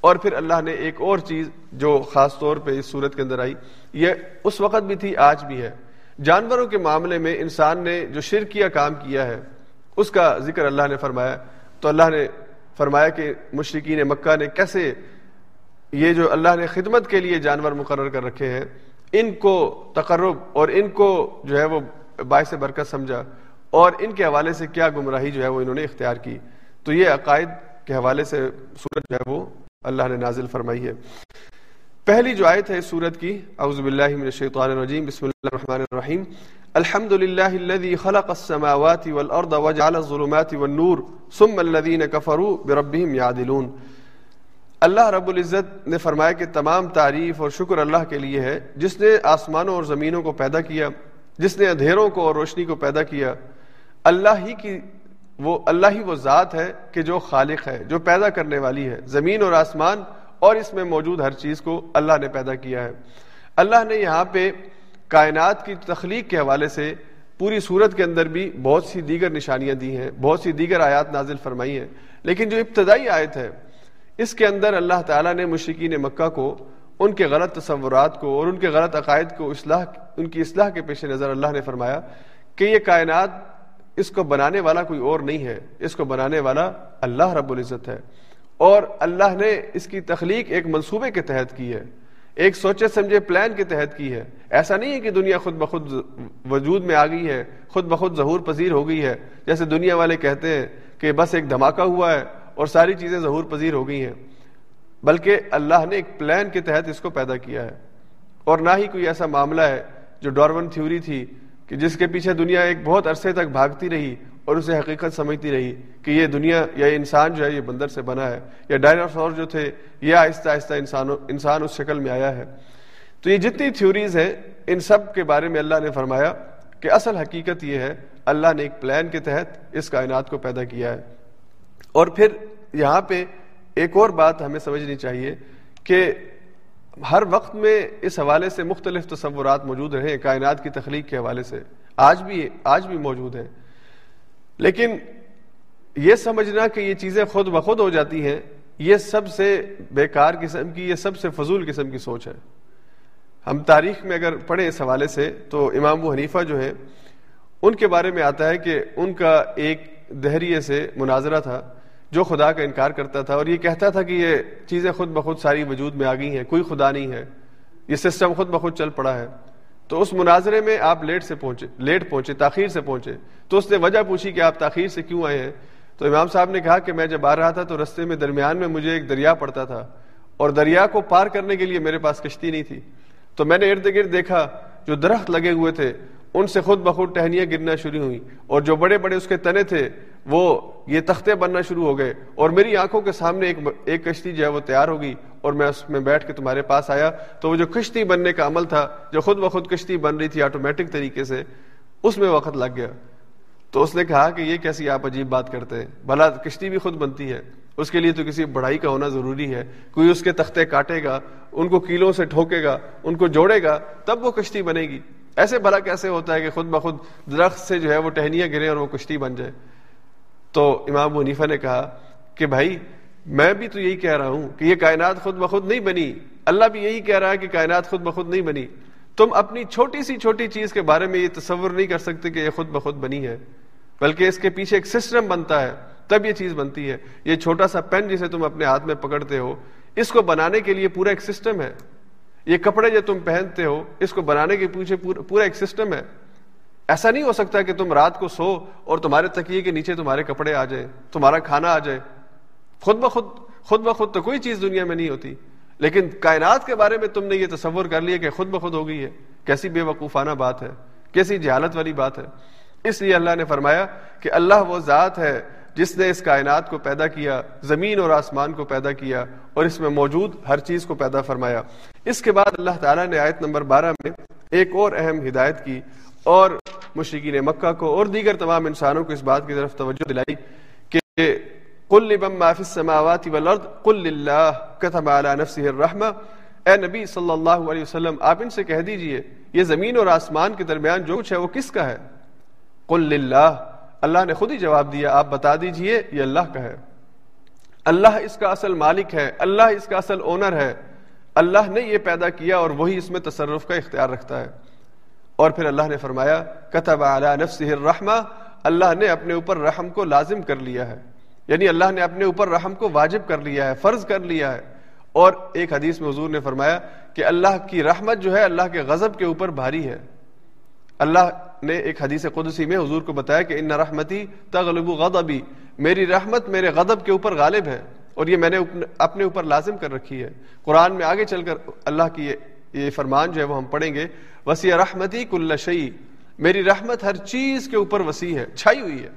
Speaker 1: اور پھر اللہ نے ایک اور چیز جو خاص طور پہ اس صورت کے اندر آئی، یہ اس وقت بھی تھی، آج بھی ہے۔ جانوروں کے معاملے میں انسان نے جو شرکیہ کام کیا ہے، اس کا ذکر اللہ نے فرمایا۔ تو اللہ نے فرمایا کہ مشرقین مکہ نے کیسے یہ جو اللہ نے خدمت کے لیے جانور مقرر کر رکھے ہیں ان کو تقرب اور ان کو جو ہے وہ باعث برکت سمجھا اور ان کے حوالے سے کیا گمراہی جو ہے وہ انہوں نے اختیار کی۔ تو یہ عقائد کے حوالے سے سورت جو ہے وہ اللہ نے نازل فرمائی ہے۔ پہلی جو آیت ہے اس سورت کی، اعوذ باللہ من الشیطان الرجیم، بسم اللہ الرحمن الرحیم۔ الحمد للہ الذي خلق السماوات والارض وجعل الظلمات والنور ثم الذين كفروا بربهم يعدلون اللہ رب العزت نے فرمایا کہ تمام تعریف اور شکر اللہ کے لیے ہے۔ جس نے آسمانوں اور زمینوں کو پیدا کیا، جس نے اندھیروں کو اور روشنی کو پیدا کیا، اللہ ہی کی وہ، اللہ ہی وہ ذات ہے کہ جو خالق ہے، جو پیدا کرنے والی ہے۔ زمین اور آسمان اور اس میں موجود ہر چیز کو اللہ نے پیدا کیا ہے۔ اللہ نے یہاں پہ کائنات کی تخلیق کے حوالے سے پوری صورت کے اندر بھی بہت سی دیگر نشانیاں دی ہیں، بہت سی دیگر آیات نازل فرمائی ہیں۔ لیکن جو ابتدائی آیت ہے اس کے اندر اللہ تعالیٰ نے مشرقین مکہ کو، ان کے غلط تصورات کو اور ان کے غلط عقائد کو اصلاح، ان کی اصلاح کے پیش نظر اللہ نے فرمایا کہ یہ کائنات اس کو بنانے والا کوئی اور نہیں ہے، اس کو بنانے والا اللہ رب العزت ہے۔ اور اللہ نے اس کی تخلیق ایک منصوبے کے تحت کی ہے، ایک سوچے سمجھے پلان کے تحت کی ہے۔ ایسا نہیں ہے کہ دنیا خود بخود وجود میں آ گئی ہے، خود بخود ظہور پذیر ہو گئی ہے۔ جیسے دنیا والے کہتے ہیں کہ بس ایک دھماکہ ہوا ہے اور ساری چیزیں ظہور پذیر ہو گئی ہیں۔ بلکہ اللہ نے ایک پلان کے تحت اس کو پیدا کیا ہے۔ اور نہ ہی کوئی ایسا معاملہ ہے جو ڈارون تھیوری تھی کہ جس کے پیچھے دنیا ایک بہت عرصے تک بھاگتی رہی اور اسے حقیقت سمجھتی رہی کہ یہ دنیا یا انسان جو ہے یہ بندر سے بنا ہے، یا ڈائناسور جو تھے، یہ آہستہ آہستہ انسان انسان اس شکل میں آیا ہے۔ تو یہ جتنی تھیوریز ہیں، ان سب کے بارے میں اللہ نے فرمایا کہ اصل حقیقت یہ ہے، اللہ نے ایک پلان کے تحت اس کائنات کو پیدا کیا ہے۔ اور پھر یہاں پہ ایک اور بات ہمیں سمجھنی چاہیے کہ ہر وقت میں اس حوالے سے مختلف تصورات موجود رہے ہیں کائنات کی تخلیق کے حوالے سے، آج بھی آج بھی موجود ہیں۔ لیکن یہ سمجھنا کہ یہ چیزیں خود بخود ہو جاتی ہیں، یہ سب سے بیکار قسم کی، یہ سب سے فضول قسم کی سوچ ہے۔ ہم تاریخ میں اگر پڑھیں اس حوالے سے تو امام و حنیفہ جو ہے ان کے بارے میں آتا ہے کہ ان کا ایک دہریے سے مناظرہ تھا۔ جو خدا کا انکار کرتا تھا اور یہ کہتا تھا کہ یہ چیزیں خود بخود ساری وجود میں آ گئی ہیں، کوئی خدا نہیں ہے، یہ سسٹم خود بخود چل پڑا ہے۔ تو اس مناظرے میں آپ لیٹ سے پہنچے، لیٹ پہنچے، تاخیر سے پہنچے۔ تو اس نے وجہ پوچھی کہ آپ تاخیر سے کیوں آئے ہیں؟ تو امام صاحب نے کہا کہ میں جب آ رہا تھا تو رستے میں درمیان میں مجھے ایک دریا پڑتا تھا اور دریا کو پار کرنے کے لیے میرے پاس کشتی نہیں تھی۔ تو میں نے ارد گرد دیکھا، جو درخت لگے ہوئے تھے، ان سے خود بخود ٹہنیاں گرنا شروع ہوئی اور جو بڑے بڑے اس کے تنے تھے وہ یہ تختے بننا شروع ہو گئے اور میری آنکھوں کے سامنے ایک ایک کشتی جو ہے وہ تیار ہوگی اور میں اس میں بیٹھ کے تمہارے پاس آیا تو وہ جو کشتی بننے کا عمل تھا، جو خود بخود کشتی بن رہی تھی آٹومیٹک طریقے سے، اس میں وقت لگ گیا۔ تو اس نے کہا کہ یہ کیسی آپ عجیب بات کرتے ہیں۔ بھلا کشتی بھی خود بنتی ہے۔ اس کے لیے تو کسی بڑھائی کا ہونا ضروری ہے۔ کوئی اس کے تختے کاٹے گا، ان کو کیلوں سے ٹھوکے گا، ان کو جوڑے گا، تب وہ کشتی بنے گی۔ ایسے بھلا کیسے ہوتا ہے کہ خود بخود درخت سے جو ہے وہ ٹہنیاں گرے اور وہ کشتی بن جائے؟ تو امام منیفا نے کہا کہ بھائی میں بھی تو یہی کہہ رہا ہوں کہ یہ کائنات خود بخود نہیں بنی۔ اللہ بھی یہی کہہ رہا ہے کہ کائنات خود بخود نہیں بنی۔ تم اپنی چھوٹی سی چھوٹی چیز کے بارے میں یہ تصور نہیں کر سکتے کہ یہ خود بخود بنی ہے۔ بلکہ اس کے پیچھے ایک سسٹم بنتا ہے۔ تب یہ چیز بنتی ہے۔ یہ چھوٹا سا پین جسے تم اپنے ہاتھ میں پکڑتے ہو، اس کو بنانے کے لیے پورا ایک سسٹم ہے۔ یہ کپڑے جو تم پہنتے ہو، اس کو بنانے کے پیچھے پورا ایک سسٹم ہے۔ ایسا نہیں ہو سکتا کہ تم رات کو سو اور تمہارے تکیے کے نیچے تمہارے کپڑے آ جائیں، تمہارا کھانا آ جائے۔ خود بخود خود بخود تو کوئی چیز دنیا میں نہیں ہوتی۔ لیکن کائنات کے بارے میں تم نے یہ تصور کر لیا کہ خود بخود ہو گئی ہے۔ کیسی بے وقوفانہ بات ہے، کیسی جہالت والی بات ہے۔ اس لیے اللہ نے فرمایا کہ اللہ وہ ذات ہے جس نے اس کائنات کو پیدا کیا، زمین اور آسمان کو پیدا کیا اور اس میں موجود ہر چیز کو پیدا فرمایا۔ اس کے بعد اللہ تعالیٰ نے آیت نمبر بارہ میں ایک اور اہم ہدایت کی۔ اور مشرقین مکہ کو اور دیگر تمام انسانوں کو اس بات کی طرف توجہ دلائی کہ قل لمن ما فی السماوات والارض، قل للہ كتب على نفسه الرحمہ۔ اے نبی صلی اللہ علیہ وسلم، آپ ان سے کہہ دیجیے، یہ زمین اور آسمان کے درمیان جو کچھ ہے وہ کس کا ہے؟ قل للہ۔ اللہ نے خود ہی جواب دیا، آپ بتا دیجیے، یہ اللہ کا ہے۔ اللہ اس کا اصل مالک ہے، اللہ اس کا اصل اونر ہے۔ اللہ نے یہ پیدا کیا اور وہی اس میں تصرف کا اختیار رکھتا ہے۔ اور پھر اللہ نے فرمایا، کتب علی نفسه الرحمہ، اللہ نے اپنے اوپر رحم کو لازم کر لیا ہے۔ یعنی اللہ نے اپنے اوپر رحم کو واجب کر لیا ہے، فرض کر لیا ہے۔ اور ایک حدیث میں حضور نے فرمایا کہ اللہ کی رحمت جو ہے، اللہ کے غضب کے اوپر بھاری ہے۔ اللہ نے ایک حدیث قدسی میں حضور کو بتایا کہ، ان رحمتی تغلب غضبی، میری رحمت میرے غضب کے اوپر غالب ہے، اور یہ میں نے اپنے اوپر لازم کر رکھی ہے۔ قرآن میں آگے چل کر اللہ کی یہ فرمان جو ہے وہ ہم پڑھیں گے۔ وسیع رحمتی کل شعی میری رحمت ہر چیز کے اوپر وسیع ہے، چھائی ہوئی ہے۔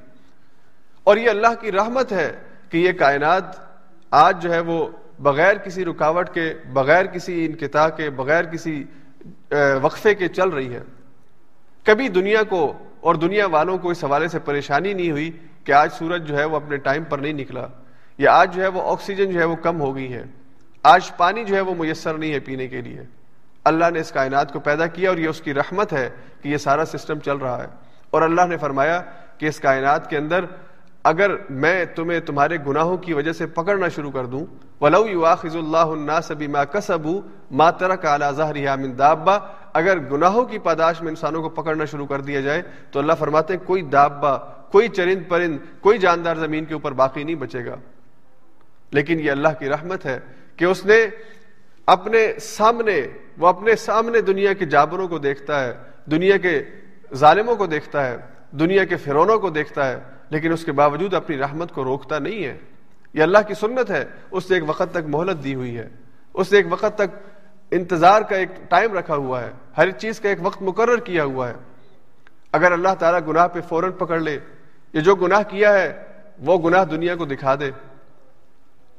Speaker 1: اور یہ اللہ کی رحمت ہے کہ یہ کائنات آج جو ہے وہ بغیر کسی رکاوٹ کے، بغیر کسی انقطاع کے، بغیر کسی وقفے کے چل رہی ہے کبھی دنیا کو اور دنیا والوں کو اس حوالے سے پریشانی نہیں ہوئی کہ آج سورج جو ہے وہ اپنے ٹائم پر نہیں نکلا، یا آج جو ہے وہ آکسیجن جو ہے وہ کم ہو گئی ہے۔ آج پانی جو ہے وہ میسر نہیں ہے پینے کے لیے۔ اللہ نے اس کائنات کو پیدا کیا اور یہ اس کی رحمت ہے کہ یہ سارا سسٹم چل رہا ہے۔ اور اللہ نے فرمایا کہ اس کائنات کے اندر اگر میں تمہیں تمہارے گناہوں کی وجہ سے پکڑنا شروع کر دوں، ولو یواخذ اللہ الناس بما كسبوا ما ترك على ظهرها من دابہ اگر گناہوں کی پاداش میں انسانوں کو پکڑنا شروع کر دیا جائے تو اللہ فرماتے ہیں کوئی دابا کوئی چرند پرند، کوئی جاندار زمین کے اوپر باقی نہیں بچے گا۔ لیکن یہ اللہ کی رحمت ہے کہ اس نے اپنے سامنے وہ اپنے سامنے دنیا کے جابروں کو دیکھتا ہے، دنیا کے ظالموں کو دیکھتا ہے، دنیا کے فرونوں کو دیکھتا ہے، لیکن اس کے باوجود اپنی رحمت کو روکتا نہیں ہے۔ یہ اللہ کی سنت ہے، اس نے ایک وقت تک مہلت دی ہوئی ہے۔ اس نے ایک وقت تک انتظار کا ایک ٹائم رکھا ہوا ہے۔ ہر چیز کا ایک وقت مقرر کیا ہوا ہے۔ اگر اللہ تعالیٰ گناہ پہ فوراً پکڑ لے، یہ جو گناہ کیا ہے، وہ گناہ دنیا کو دکھا دے۔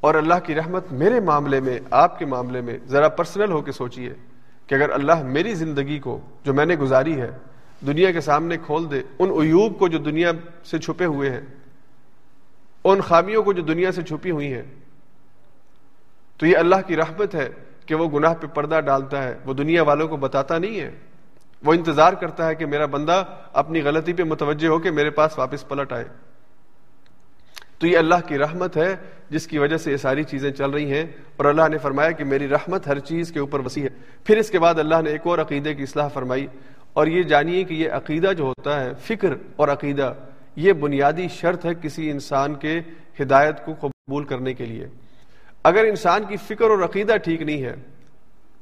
Speaker 1: اور اللہ کی رحمت میرے معاملے میں، آپ کے معاملے میں، ذرا پرسنل ہو کے سوچئے۔ کہ اگر اللہ میری زندگی کو جو میں نے گزاری ہے دنیا کے سامنے کھول دے، ان عیوب کو جو دنیا سے چھپے ہوئے ہیں، ان خامیوں کو جو دنیا سے چھپی ہوئی ہیں، تو یہ اللہ کی رحمت ہے کہ وہ گناہ پہ پردہ ڈالتا ہے، وہ دنیا والوں کو بتاتا نہیں ہے۔ وہ انتظار کرتا ہے کہ میرا بندہ اپنی غلطی پہ متوجہ ہو کے میرے پاس واپس پلٹ آئے۔ تو یہ اللہ کی رحمت ہے جس کی وجہ سے یہ ساری چیزیں چل رہی ہیں اور اللہ نے فرمایا کہ میری رحمت ہر چیز کے اوپر وسیع ہے۔ پھر اس کے بعد اللہ نے ایک اور عقیدے کی اصلاح فرمائی اور یہ جانیے کہ یہ عقیدہ جو ہوتا ہے، فکر اور عقیدہ، یہ بنیادی شرط ہے کسی انسان کے ہدایت کو قبول کرنے کے لیے۔ اگر انسان کی فکر اور عقیدہ ٹھیک نہیں ہے،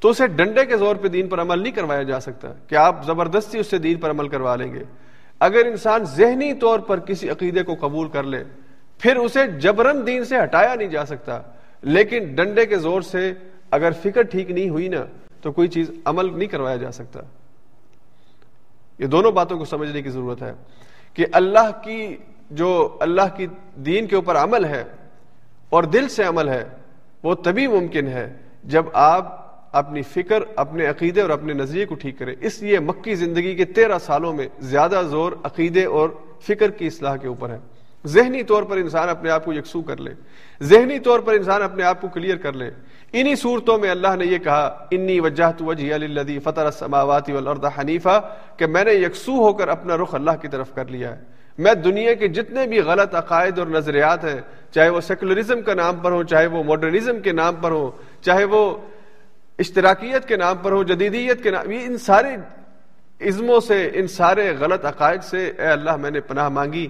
Speaker 1: تو اسے ڈنڈے کے زور پہ دین پر عمل نہیں کروایا جا سکتا۔ کہ آپ زبردستی اس سے دین پر عمل کروا لیں گے۔ اگر انسان ذہنی طور پر کسی عقیدے کو قبول کر لے پھر اسے جبرن دین سے ہٹایا نہیں جا سکتا۔ لیکن ڈنڈے کے زور سے اگر فکر ٹھیک نہیں ہوئی نا، تو کوئی چیز عمل نہیں کروایا جا سکتا۔ یہ دونوں باتوں کو سمجھنے کی ضرورت ہے کہ اللہ کی جو اللہ کی دین کے اوپر عمل ہے اور دل سے عمل ہے، وہ تبھی ممکن ہے جب آپ اپنی فکر، اپنے عقیدے اور اپنے نظریے کو ٹھیک کریں۔ اس لیے مکی زندگی کے تیرہ سالوں میں زیادہ زور عقیدے اور فکر کی اصلاح کے اوپر ہے۔ ذہنی طور پر انسان اپنے آپ کو یکسو کر لے، ذہنی طور پر انسان اپنے آپ کو کلیئر کر لے۔ انہی صورتوں میں اللہ نے یہ کہا، انی وجہ وجہ فتح السماوات والارض حنیفہ کہ میں نے یکسو ہو کر اپنا رخ اللہ کی طرف کر لیا ہے۔ میں دنیا کے جتنے بھی غلط عقائد اور نظریات ہیں، چاہے وہ سیکولرزم کا نام پر ہو چاہے وہ ماڈرنزم کے نام پر ہو چاہے وہ اشتراکیت کے نام پر ہو جدیدیت کے نام، یہ ان سارے عزموں سے، ان سارے غلط عقائد سے، اے اللہ میں نے پناہ مانگی۔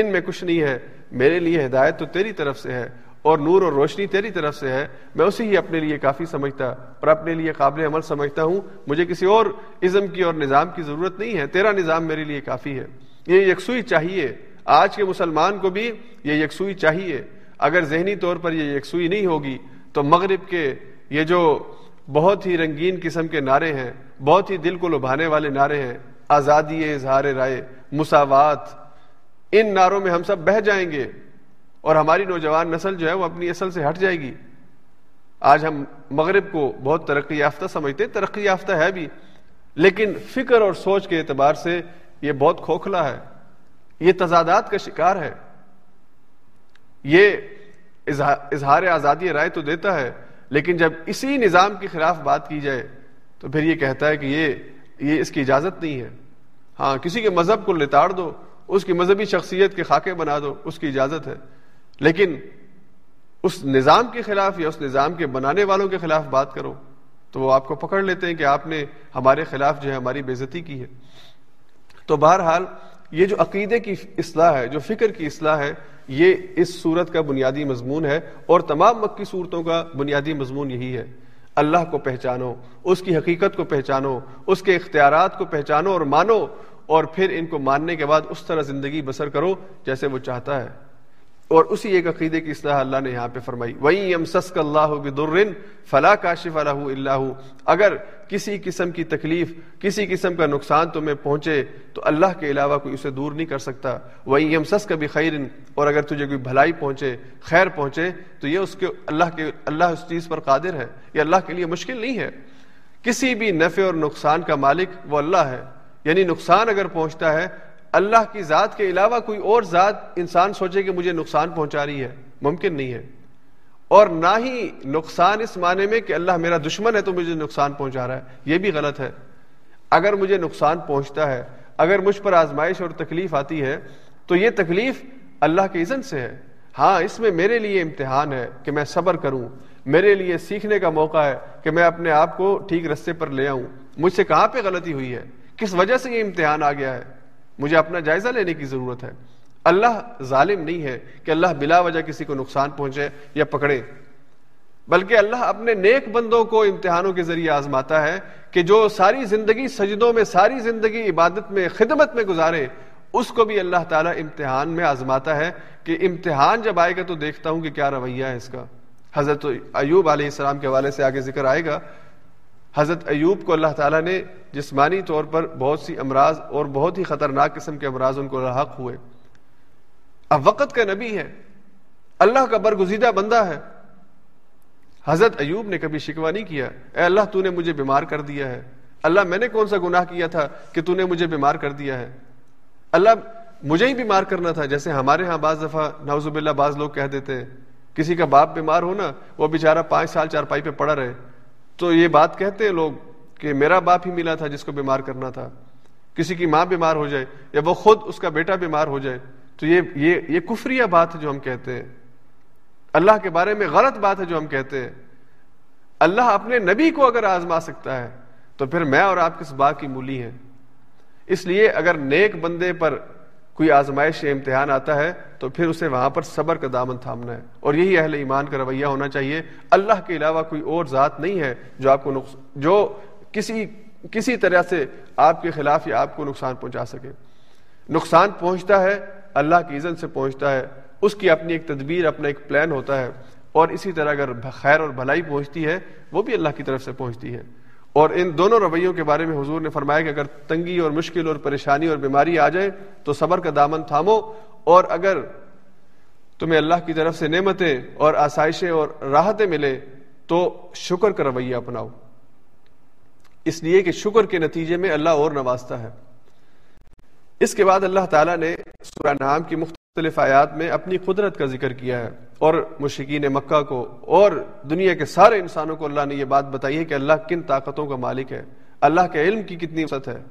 Speaker 1: ان میں کچھ نہیں ہے، میرے لیے ہدایت تو تیری طرف سے ہے اور نور اور روشنی تیری طرف سے ہے۔ میں اسی ہی اپنے لیے کافی سمجھتا اور اپنے لیے قابل عمل سمجھتا ہوں۔ مجھے کسی اور عزم کی اور نظام کی ضرورت نہیں ہے۔ تیرا نظام میرے لیے کافی ہے۔ یہ یکسوئی چاہیے۔ آج کے مسلمان کو بھی یہ یکسوئی چاہیے۔ اگر ذہنی طور پر یہ یکسوئی نہیں ہوگی تو مغرب کے یہ جو بہت ہی رنگین قسم کے نعرے ہیں، بہت ہی دل کو لبھانے والے نعرے ہیں۔ آزادی اظہار رائے، مساوات ان نعروں میں ہم سب بہ جائیں گے اور ہماری نوجوان نسل جو ہے وہ اپنی اصل سے ہٹ جائے گی۔ آج ہم مغرب کو بہت ترقی یافتہ سمجھتے ترقی یافتہ ہے بھی، لیکن فکر اور سوچ کے اعتبار سے یہ بہت کھوکھلا ہے۔ یہ تضادات کا شکار ہے۔ یہ اظہار آزادی رائے تو دیتا ہے، لیکن جب اسی نظام کے خلاف بات کی جائے تو پھر یہ کہتا ہے کہ یہ یہ اس کی اجازت نہیں ہے۔ ہاں کسی کے مذہب کو لتاڑ دو اس کی مذہبی شخصیت کے خاکے بنا دو، اس کی اجازت ہے۔ لیکن اس نظام کے خلاف یا اس نظام کے بنانے والوں کے خلاف بات کرو، تو وہ آپ کو پکڑ لیتے ہیں کہ آپ نے ہمارے خلاف جو ہے ہماری بےزتی کی ہے۔ تو بہرحال یہ جو عقیدے کی اصلاح ہے، جو فکر کی اصلاح ہے، یہ اس صورت کا بنیادی مضمون ہے اور تمام مکی صورتوں کا بنیادی مضمون یہی ہے۔ اللہ کو پہچانو، اس کی حقیقت کو پہچانو، اس کے اختیارات کو پہچانو اور مانو۔ اور پھر ان کو ماننے کے بعد اس طرح زندگی بسر کرو جیسے وہ چاہتا ہے۔ اور اسی ایک عقیدے کی اصلاح اللہ نے یہاں پہ فرمائی۔ وہی ام سسک اللہ بدرن فلا کاشف الح اللہ اگر کسی قسم کی تکلیف، کسی قسم کا نقصان تمہیں پہنچے، تو اللہ کے علاوہ کوئی اسے دور نہیں کر سکتا۔ وہی یم سس کا بھی خیرن اور اگر تجھے کوئی بھلائی پہنچے، خیر پہنچے، تو یہ اس کے، اللہ کے، اللہ اس چیز پر قادر ہے۔ یہ اللہ کے لیے مشکل نہیں ہے۔ کسی بھی نفع اور نقصان کا مالک وہ اللہ ہے۔ یعنی نقصان اگر پہنچتا ہے، اللہ کی ذات کے علاوہ کوئی اور ذات انسان سوچے کہ مجھے نقصان پہنچا رہی ہے، ممکن نہیں ہے۔ اور نہ ہی نقصان اس معنی میں کہ اللہ میرا دشمن ہے تو مجھے نقصان پہنچا رہا ہے۔ یہ بھی غلط ہے۔ اگر مجھے نقصان پہنچتا ہے، اگر مجھ پر آزمائش اور تکلیف آتی ہے، تو یہ تکلیف اللہ کے اذن سے ہے۔ ہاں اس میں میرے لیے امتحان ہے کہ میں صبر کروں۔ میرے لیے سیکھنے کا موقع ہے کہ میں اپنے آپ کو ٹھیک رستے پر لے آؤں۔ مجھ سے کہاں پہ غلطی ہوئی ہے؟ کس وجہ سے یہ امتحان آ گیا ہے؟ مجھے اپنا جائزہ لینے کی ضرورت ہے۔ اللہ ظالم نہیں ہے کہ اللہ بلا وجہ کسی کو نقصان پہنچے یا پکڑے۔ بلکہ اللہ اپنے نیک بندوں کو امتحانوں کے ذریعے آزماتا ہے کہ جو ساری زندگی سجدوں میں، ساری زندگی عبادت میں، خدمت میں گزارے، اس کو بھی اللہ تعالیٰ امتحان میں آزماتا ہے کہ امتحان جب آئے گا تو دیکھتا ہوں کہ کیا رویہ ہے اس کا۔ حضرت ایوب علیہ السلام کے حوالے سے آگے ذکر آئے گا حضرت ایوب کو اللہ تعالیٰ نے جسمانی طور پر بہت سی امراض اور بہت ہی خطرناک قسم کے امراض ان کو لاحق ہوئے۔ اب وقت کا نبی ہے۔ اللہ کا برگزیدہ بندہ ہے۔ حضرت ایوب نے کبھی شکوا نہیں کیا۔ اے اللہ، تو نے مجھے بیمار کر دیا ہے۔ اللہ، میں نے کون سا گناہ کیا تھا کہ تو نے مجھے بیمار کر دیا ہے؟ اللہ، مجھے ہی بیمار کرنا تھا۔ جیسے ہمارے ہاں بعض دفعہ نوزب اللہ بعض لوگ کہہ دیتے ہیں، کسی کا باپ بیمار ہو نا وہ بےچارا پانچ سال چار پائی پہ پڑا رہے۔ تو یہ بات کہتے ہیں لوگ کہ میرا باپ ہی ملا تھا جس کو بیمار کرنا تھا۔ کسی کی ماں بیمار ہو جائے یا وہ خود اس کا بیٹا بیمار ہو جائے، تو یہ یہ یہ کفری بات ہے جو ہم کہتے ہیں۔ اللہ کے بارے میں غلط بات ہے جو ہم کہتے ہیں۔ اللہ اپنے نبی کو اگر آزما سکتا ہے، تو پھر میں اور آپ کس بات کی مولی ہیں۔ اس لیے اگر نیک بندے پر کوئی آزمائش یا امتحان آتا ہے تو پھر اسے وہاں پر صبر کا دامن تھامنا ہے۔ اور یہی اہل ایمان کا رویہ ہونا چاہیے۔ اللہ کے علاوہ کوئی اور ذات نہیں ہے جو آپ کو نقص... جو کسی کسی طرح سے آپ کے خلاف یا آپ کو نقصان پہنچا سکے۔ نقصان پہنچتا ہے، اللہ کی عزت سے پہنچتا ہے۔ اس کی اپنی ایک تدبیر، اپنا ایک پلان ہوتا ہے۔ اور اسی طرح اگر خیر اور بھلائی پہنچتی ہے، وہ بھی اللہ کی طرف سے پہنچتی ہے۔ اور ان دونوں رویوں کے بارے میں حضور نے فرمایا کہ اگر تنگی اور مشکل اور پریشانی اور بیماری آ جائے تو صبر کا دامن تھامو اور اگر تمہیں اللہ کی طرف سے نعمتیں اور آسائشیں اور راحتیں ملے تو شکر کا رویہ اپناؤ۔ اس لیے کہ شکر کے نتیجے میں اللہ اور نوازتا ہے۔ اس کے بعد اللہ تعالیٰ نے سورہ نام کی مختلف آیات میں اپنی قدرت کا ذکر کیا ہے اور مشکین مکہ کو اور دنیا کے سارے انسانوں کو اللہ نے یہ بات بتائی ہے کہ اللہ کن طاقتوں کا مالک ہے، اللہ کے علم کی کتنی وسط ہے۔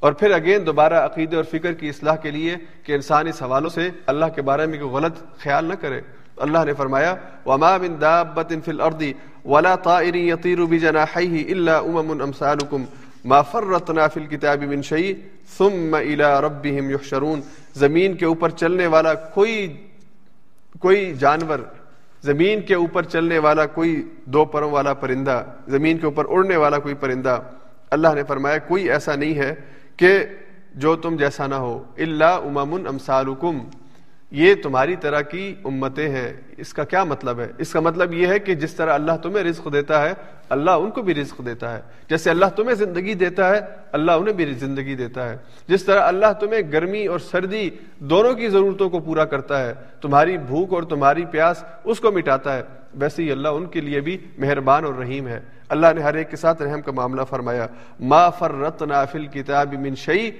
Speaker 1: اور پھر اگین دوبارہ عقیدے اور فکر کی اصلاح کے لیے کہ انسان اس حوالوں سے اللہ کے بارے میں کوئی غلط خیال نہ کرے۔ اللہ نے فرمایا، وما من دابت فی الارض ولا طائر يطير بجناحيه الا امم امثالكم ما فرطنا فی الكتاب من شيء ثم الى ربهم يحشرون. زمین کے اوپر چلنے والا کوئی کوئی جانور، زمین کے اوپر چلنے والا کوئی دو پروں والا پرندہ، زمین کے اوپر اڑنے والا کوئی پرندہ، اللہ نے فرمایا کوئی ایسا نہیں ہے کہ جو تم جیسا نہ ہو اللہ امام امسالکم یہ تمہاری طرح کی امتیں ہیں۔ اس کا کیا مطلب ہے؟ اس کا مطلب یہ ہے کہ جس طرح اللہ تمہیں رزق دیتا ہے، اللہ ان کو بھی رزق دیتا ہے۔ جیسے اللہ تمہیں زندگی دیتا ہے، اللہ انہیں بھی زندگی دیتا ہے۔ جس طرح اللہ تمہیں گرمی اور سردی دونوں کی ضرورتوں کو پورا کرتا ہے، تمہاری بھوک اور تمہاری پیاس اس کو مٹاتا ہے۔ ویسے ہی اللہ ان کے لیے بھی مہربان اور رحیم ہے۔ اللہ نے ہر ایک کے ساتھ رحم کا معاملہ فرمایا، ما فرتنا فی الکتاب من شیء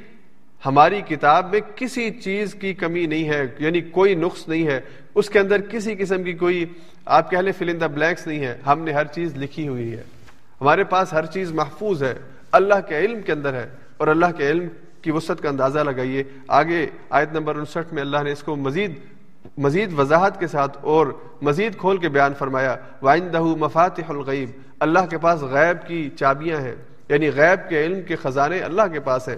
Speaker 1: ہماری کتاب میں کسی چیز کی کمی نہیں ہے یعنی کوئی نقص نہیں ہے۔ اس کے اندر کسی قسم کی کوئی، آپ کہہ لیں فل ان دا بلینکس نہیں ہے۔ ہم نے ہر چیز لکھی ہوئی ہے۔ ہمارے پاس ہر چیز محفوظ ہے۔ اللہ کے علم کے اندر ہے۔ اور اللہ کے علم کی وسعت کا اندازہ لگائیے۔ آگے آیت نمبر انسٹھ میں اللہ نے اس کو مزید مزید وضاحت کے ساتھ اور مزید کھول کے بیان فرمایا۔ وائندہ مفاتح الغیب اللہ کے پاس غیب کی چابیاں ہیں۔ یعنی غیب کے علم کے خزانے اللہ کے پاس ہیں۔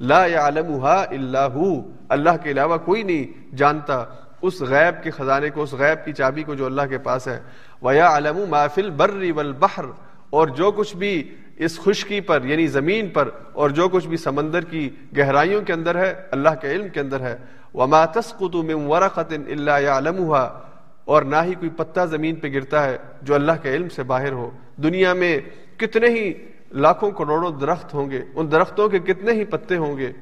Speaker 1: لا يعلمها الا هو۔ اللہ کے علاوہ کوئی نہیں جانتا اس غیب کے خزانے کو، اس غیب کی چابی کو جو اللہ کے پاس ہے۔ وَيَعْلَمُ مَا فِي الْبَرِّ وَالْبَحْرِ۔ اور جو کچھ بھی اس خشکی پر یعنی زمین پر، اور جو کچھ بھی سمندر کی گہرائیوں کے اندر ہے، اللہ کے علم کے اندر ہے۔ وَمَا تَسْقُطُ مِن وَرَقَةٍ إِلَّا يَعْلَمُهَا۔ اور نہ ہی کوئی پتہ زمین پہ گرتا ہے جو اللہ کے علم سے باہر ہو۔ دنیا میں کتنے ہی لاکھوں کروڑوں درخت ہوں گے۔ ان درختوں کے کتنے ہی پتے ہوں گے۔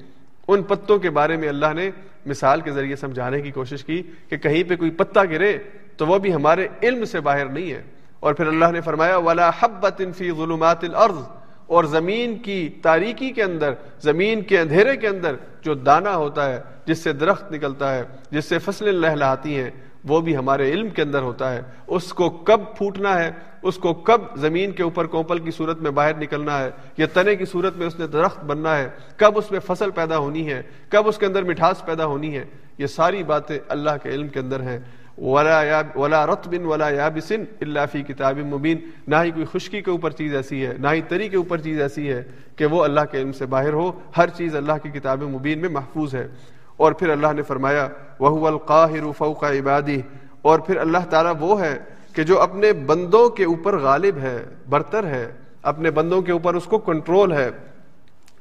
Speaker 1: ان پتوں کے بارے میں اللہ نے مثال کے ذریعے سمجھانے کی کوشش کی کہ کہیں پہ کوئی پتا گرے تو وہ بھی ہمارے علم سے باہر نہیں ہے۔ اور پھر اللہ نے فرمایا، ولا حبت فی ظلمات الارض اور زمین کی تاریکی کے اندر، زمین کے اندھیرے کے اندر جو دانا ہوتا ہے، جس سے درخت نکلتا ہے، جس سے فصلیں لہلاتی ہیں، وہ بھی ہمارے علم کے اندر ہوتا ہے۔ اس کو کب پھوٹنا ہے؟ اس کو کب زمین کے اوپر کوپل کی صورت میں باہر نکلنا ہے، یا تنے کی صورت میں اس نے درخت بننا ہے، کب اس میں فصل پیدا ہونی ہے، کب اس کے اندر مٹھاس پیدا ہونی ہے، یہ ساری باتیں اللہ کے علم کے اندر ہیں۔ ولا رتبن ولا یابسن اللہ فی کتاب مبین۔ نہ ہی کوئی خشکی کے اوپر چیز ایسی ہے، نہ ہی تری کے اوپر چیز ایسی ہے کہ وہ اللہ کے علم سے باہر ہو۔ ہر چیز اللہ کی کتاب مبین میں محفوظ ہے۔ اور پھر اللہ نے فرمایا وہ القاہر فوق عبادی اور پھر اللہ تعالیٰ وہ ہے کہ جو اپنے بندوں کے اوپر غالب ہے، برتر ہے، اپنے بندوں کے اوپر اس کو کنٹرول ہے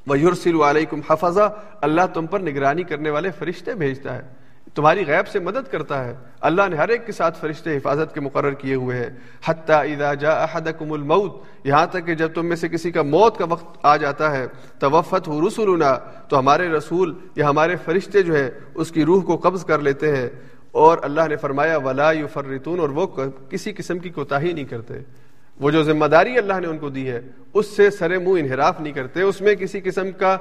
Speaker 1: وہ یورسل علیکم حفظہ اللہ تم پر نگرانی کرنے والے فرشتے بھیجتا ہے۔ تمہاری غیب سے مدد کرتا ہے۔ اللہ نے ہر ایک کے ساتھ فرشتے حفاظت کے مقرر کیے ہوئے ہیں۔ حتیٰ اذا جاء احدکم الموت، یہاں تک کہ جب تم میں سے کسی کا موت کا وقت آ جاتا ہے توفت رسولنا تو ہمارے رسول یا ہمارے فرشتے جو ہے اس کی روح کو قبض کر لیتے ہیں۔ اور اللہ نے فرمایا، ولا یفرتون اور وہ کسی قسم کی کوتاہی نہیں کرتے۔ وہ جو ذمہ داری اللہ نے ان کو دی ہے، اس سے سر منہ انحراف نہیں کرتے۔ اس میں کسی قسم کا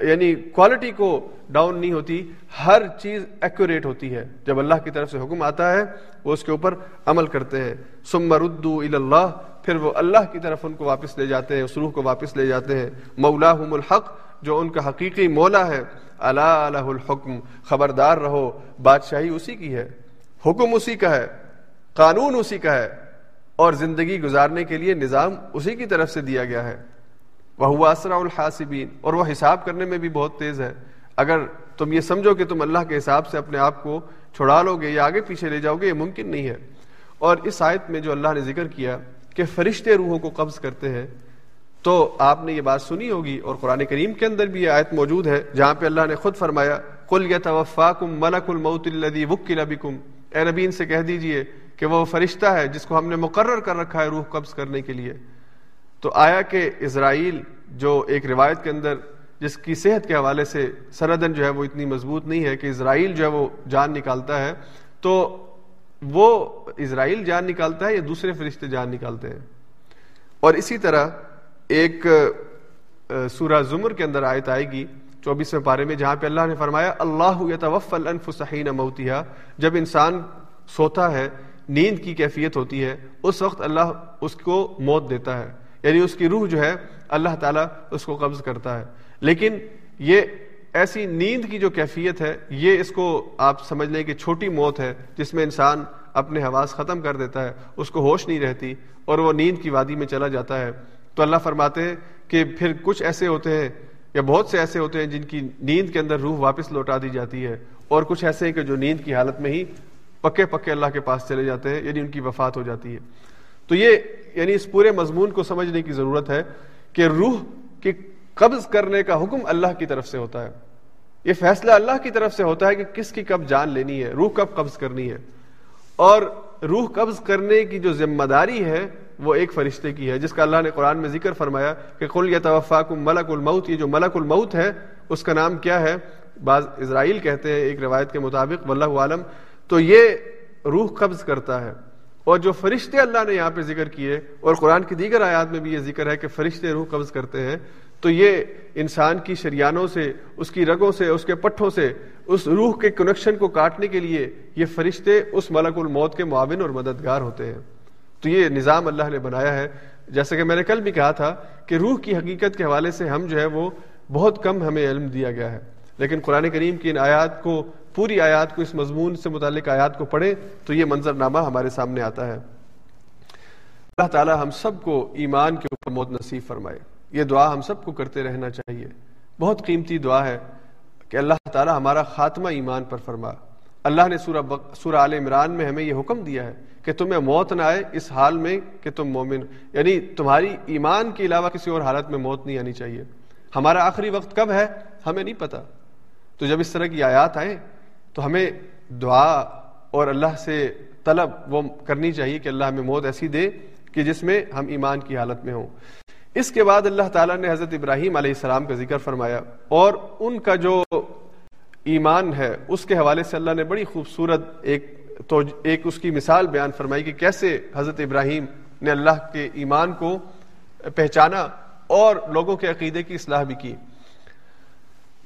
Speaker 1: یعنی کوالٹی کو ڈاؤن نہیں ہوتی، ہر چیز ایکوریٹ ہوتی ہے۔ جب اللہ کی طرف سے حکم آتا ہے، وہ اس کے اوپر عمل کرتے ہیں۔ ثم ردوا الی اللہ پھر وہ اللہ کی طرف ان کو واپس لے جاتے ہیں، اس روح کو واپس لے جاتے ہیں۔ مولاہم الحق، جو ان کا حقیقی مولا ہے اللہ الہ الحکم، خبردار رہو، بادشاہی اسی کی ہے، حکم اسی کا ہے، قانون اسی کا ہے، اور زندگی گزارنے کے لیے نظام اسی کی طرف سے دیا گیا ہے۔ وہ اسرا الحاسبین، اور وہ حساب کرنے میں بھی بہت تیز ہے۔ اگر تم یہ سمجھو کہ تم اللہ کے حساب سے اپنے آپ کو چھڑا لو گے یا آگے پیچھے لے جاؤ گے، یہ ممکن نہیں ہے۔ اور اس آیت میں جو اللہ نے ذکر کیا کہ فرشتے روحوں کو قبض کرتے ہیں تو آپ نے یہ بات سنی ہوگی اور قرآن کریم کے اندر بھی یہ آیت موجود ہے جہاں پہ اللہ نے خود فرمایا کل یا توفا کم ملک المعت الدی وکل اے نبی، ان سے کہہ دیجیے کہ وہ فرشتہ ہے جس کو ہم نے مقرر کر رکھا ہے روح قبض کرنے کے لیے۔ تو آیا کہ اسرائیل جو ایک روایت کے اندر جس کی صحت کے حوالے سے سندن جو ہے وہ اتنی مضبوط نہیں ہے کہ اسرائیل جو ہے وہ جان نکالتا ہے، تو وہ اسرائیل جان نکالتا ہے یا دوسرے فرشتے جان نکالتے ہیں؟ اور اسی طرح ایک سورہ زمر کے اندر آیت آئے گی چوبیسویں پارے میں، جہاں پہ اللہ نے فرمایا، اللہ یتوف الانفس حین موتها جب انسان سوتا ہے، نیند کی کیفیت ہوتی ہے، اس وقت اللہ اس کو موت دیتا ہے۔ یعنی اس کی روح جو ہے، اللہ تعالیٰ اس کو قبض کرتا ہے۔ لیکن یہ ایسی نیند کی جو کیفیت ہے، یہ اس کو آپ سمجھ لیں کہ چھوٹی موت ہے، جس میں انسان اپنے حواس ختم کر دیتا ہے، اس کو ہوش نہیں رہتی اور وہ نیند کی وادی میں چلا جاتا ہے۔ تو اللہ فرماتے ہیں کہ پھر کچھ ایسے ہوتے ہیں یا بہت سے ایسے ہوتے ہیں جن کی نیند کے اندر روح واپس لوٹا دی جاتی ہے اور کچھ ایسے ہیں کہ جو نیند کی حالت میں ہی پکے پکے اللہ کے پاس چلے جاتے ہیں یعنی ان کی وفات ہو جاتی ہے۔ تو یہ یعنی اس پورے مضمون کو سمجھنے کی ضرورت ہے کہ روح کی قبض کرنے کا حکم اللہ کی طرف سے ہوتا ہے۔ یہ فیصلہ اللہ کی طرف سے ہوتا ہے کہ کس کی کب جان لینی ہے، روح کب قبض کرنی ہے۔ اور روح قبض کرنے کی جو ذمہ داری ہے وہ ایک فرشتے کی ہے، جس کا اللہ نے قرآن میں ذکر فرمایا کہ قل یا توفاق ملک الموت، یہ جو ملک الموت ہے، اس کا نام کیا ہے؟ بعض اسرائیل کہتے ہیں ایک روایت کے مطابق، واللہ عالم، تو یہ روح قبض کرتا ہے۔ اور جو فرشتے اللہ نے یہاں پہ ذکر کیے، اور قرآن کی دیگر آیات میں بھی یہ ذکر ہے کہ فرشتے روح قبض کرتے ہیں، تو یہ انسان کی شریانوں سے، اس کی رگوں سے، اس کے پٹھوں سے، اس روح کے کنیکشن کو کاٹنے کے لیے یہ فرشتے اس ملک الموت کے معاون اور مددگار ہوتے ہیں۔ تو یہ نظام اللہ نے بنایا ہے۔ جیسے کہ میں نے کل بھی کہا تھا کہ روح کی حقیقت کے حوالے سے ہم جو ہے وہ بہت کم ہمیں علم دیا گیا ہے۔ لیکن قرآن کریم کی ان آیات کو، پوری آیات کو اس مضمون سے متعلق آیات کو پڑھیں تو یہ منظر نامہ ہمارے سامنے آتا ہے۔ اللہ تعالی ہم سب کو ایمان کے اوپر موت نصیب فرمائے۔ یہ دعا ہم سب کو کرتے رہنا چاہیے۔ بہت قیمتی دعا ہے کہ اللہ تعالی ہمارا خاتمہ ایمان پر فرما۔ اللہ نے سورہ بق... سورہ عال عمران میں ہمیں یہ حکم دیا ہے کہ تمہیں موت نہ آئے اس حال میں کہ تم مومن یعنی تمہاری ایمان کے علاوہ کسی اور حالت میں موت نہیں آنی چاہیے۔ ہمارا آخری وقت کب ہے؟ ہمیں نہیں پتا۔ تو جب اس طرح کی آیات آئیں، تو ہمیں دعا اور اللہ سے طلب وہ کرنی چاہیے کہ اللہ ہمیں موت ایسی دے کہ جس میں ہم ایمان کی حالت میں ہوں۔ اس کے بعد اللہ تعالیٰ نے حضرت ابراہیم علیہ السلام کا ذکر فرمایا اور ان کا جو ایمان ہے، اس کے حوالے سے اللہ نے بڑی خوبصورت ایک تو ایک اس کی مثال بیان فرمائی کہ کیسے حضرت ابراہیم نے اللہ کے ایمان کو پہچانا اور لوگوں کے عقیدے کی اصلاح بھی کی۔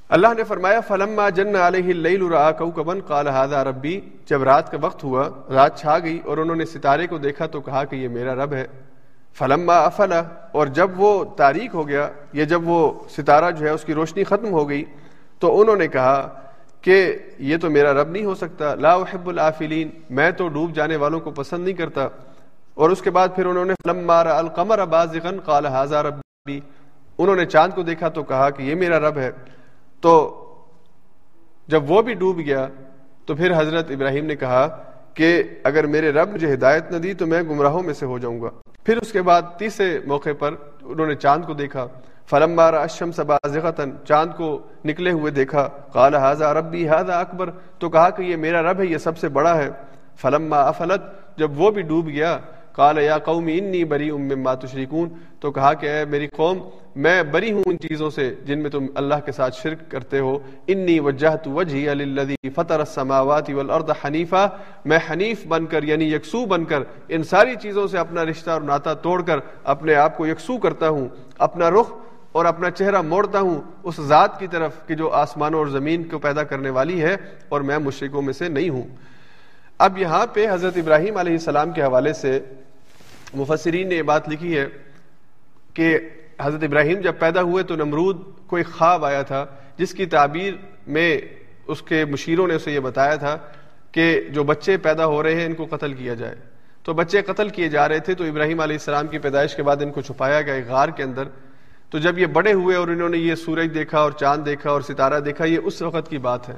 Speaker 1: اللہ نے فرمایا، فلما جن علیہ اللیل را کوكبا قال هذا ربی جب رات کا وقت ہوا، رات چھا گئی اور انہوں نے ستارے کو دیکھا تو کہا کہ یہ میرا رب ہے۔ فلما افلا اور جب وہ تاریخ ہو گیا یا جب وہ ستارہ جو ہے اس کی روشنی ختم ہو گئی تو انہوں نے کہا کہ یہ تو میرا رب نہیں ہو سکتا۔ لا احب الافلین میں تو ڈوب جانے والوں کو پسند نہیں کرتا۔ اور اس کے بعد پھر انہوں نے فلما را القمر بازغا قال هذا ربی انہوں نے چاند کو دیکھا تو کہا کہ یہ میرا رب ہے۔ تو جب وہ بھی ڈوب گیا، تو پھر حضرت ابراہیم نے کہا کہ اگر میرے رب مجھے ہدایت نہ دی تو میں گمراہوں میں سے ہو جاؤں گا۔ پھر اس کے بعد تیسرے موقع پر انہوں نے چاند کو دیکھا۔ فلم بارہ اشم سبا چاند کو نکلے ہوئے دیکھا، قال ہاضا ربی ہاضا اکبر. تو کہا کہ یہ میرا رب ہے، یہ سب سے بڑا ہے۔ فلم افلت، جب وہ بھی ڈوب گیا کال یا قومی انی بری ام تشریکون تو کہا کہ، اے میری قوم، میں بری ہوں ان چیزوں سے جن میں تم اللہ کے ساتھ شرک کرتے ہو۔ انی وجہت وجہی للذی فطر السماوات والارض حنیفہ میں حنیف بن کر یعنی یکسو بن کر، ان ساری چیزوں سے اپنا رشتہ اور ناتا توڑ کر، اپنے آپ کو یکسو کرتا ہوں۔ اپنا رخ اور اپنا چہرہ موڑتا ہوں اس ذات کی طرف کہ جو آسمانوں اور زمین کو پیدا کرنے والی ہے اور میں مشرکوں میں سے نہیں ہوں۔ اب یہاں پہ حضرت ابراہیم علیہ السلام کے حوالے سے مفسرین نے یہ بات لکھی ہے کہ حضرت ابراہیم جب پیدا ہوئے تو نمرود کو ایک خواب آیا تھا، جس کی تعبیر میں اس کے مشیروں نے اسے یہ بتایا تھا کہ جو بچے پیدا ہو رہے ہیں ان کو قتل کیا جائے۔ تو بچے قتل کیے جا رہے تھے تو ابراہیم علیہ السلام کی پیدائش کے بعد ان کو چھپایا گیا، ایک غار کے اندر۔ تو جب یہ بڑے ہوئے اور انہوں نے یہ سورج دیکھا اور چاند دیکھا اور ستارہ دیکھا، یہ اس وقت کی بات ہے۔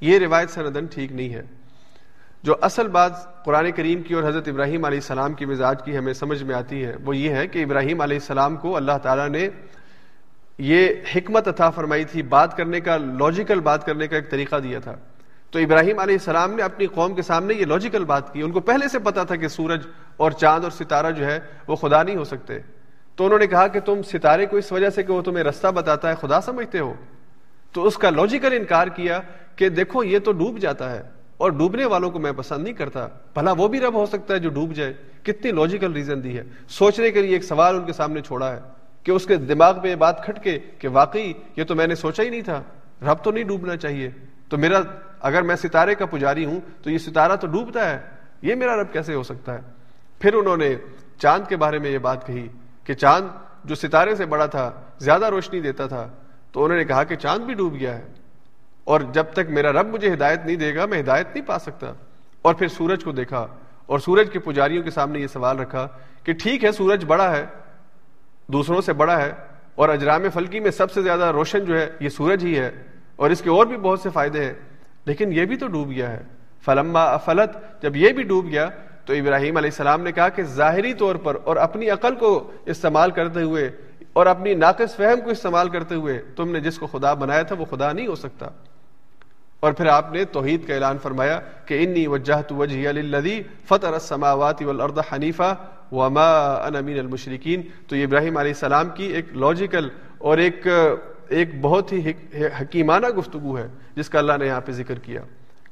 Speaker 1: یہ روایت سندن ٹھیک نہیں ہے۔ جو اصل بات قرآن کریم کی اور حضرت ابراہیم علیہ السلام کی مزاج کی ہمیں سمجھ میں آتی ہے، وہ یہ ہے کہ ابراہیم علیہ السلام کو اللہ تعالیٰ نے یہ حکمت عطا فرمائی تھی، بات کرنے کا لاجیکل بات کرنے کا ایک طریقہ دیا تھا۔ تو ابراہیم علیہ السلام نے اپنی قوم کے سامنے یہ لاجیکل بات کی۔ ان کو پہلے سے پتا تھا کہ سورج اور چاند اور ستارہ جو ہے وہ خدا نہیں ہو سکتے۔ تو انہوں نے کہا کہ تم ستارے کو اس وجہ سے کہ وہ تمہیں رستہ بتاتا ہے، خدا سمجھتے ہو۔ تو اس کا لاجیکل انکار کیا کہ دیکھو، یہ تو ڈوب جاتا ہے اور ڈوبنے والوں کو میں پسند نہیں کرتا۔ بھلا وہ بھی رب ہو سکتا ہے جو ڈوب جائے۔ کتنی لاجیکل ریزن دی ہے۔ سوچنے کے لیے ایک سوال ان کے سامنے چھوڑا ہے کہ اس کے دماغ میں یہ بات کھٹ کے کہ واقعی یہ تو میں نے سوچا ہی نہیں تھا۔ رب تو نہیں ڈوبنا چاہیے۔ تو میرا، اگر میں ستارے کا پجاری ہوں تو یہ ستارہ تو ڈوبتا ہے۔ یہ میرا رب کیسے ہو سکتا ہے؟ پھر انہوں نے چاند کے بارے میں یہ بات کہی۔ کہ چاند جو ستارے سے بڑا تھا، زیادہ روشنی دیتا تھا، تو انہوں نے کہا کہ چاند بھی ڈوب گیا ہے۔ اور جب تک میرا رب مجھے ہدایت نہیں دے گا، میں ہدایت نہیں پا سکتا۔ اور پھر سورج کو دیکھا، اور سورج کے پجاریوں کے سامنے یہ سوال رکھا کہ ٹھیک ہے، سورج بڑا ہے، دوسروں سے بڑا ہے، اور اجرام فلکی میں سب سے زیادہ روشن جو ہے، یہ سورج ہی ہے، اور اس کے اور بھی بہت سے فائدے ہیں۔ لیکن یہ بھی تو ڈوب گیا ہے۔ فلما افلت، جب یہ بھی ڈوب گیا تو ابراہیم علیہ السلام نے کہا کہ ظاہری طور پر اور اپنی عقل کو استعمال کرتے ہوئے اور اپنی ناقص فہم کو استعمال کرتے ہوئے تم نے جس کو خدا بنایا تھا وہ خدا نہیں ہو سکتا۔ اور پھر آپ نے توحید کا اعلان فرمایا کہ انی وجہت وجہی للذی فطر السماوات والارض حنیفہ وما انا من المشرکین۔ تو یہ ابراہیم علیہ السلام کی ایک لاجیکل اور ایک ایک بہت ہی حکیمانہ گفتگو ہے جس کا اللہ نے یہاں پہ ذکر کیا۔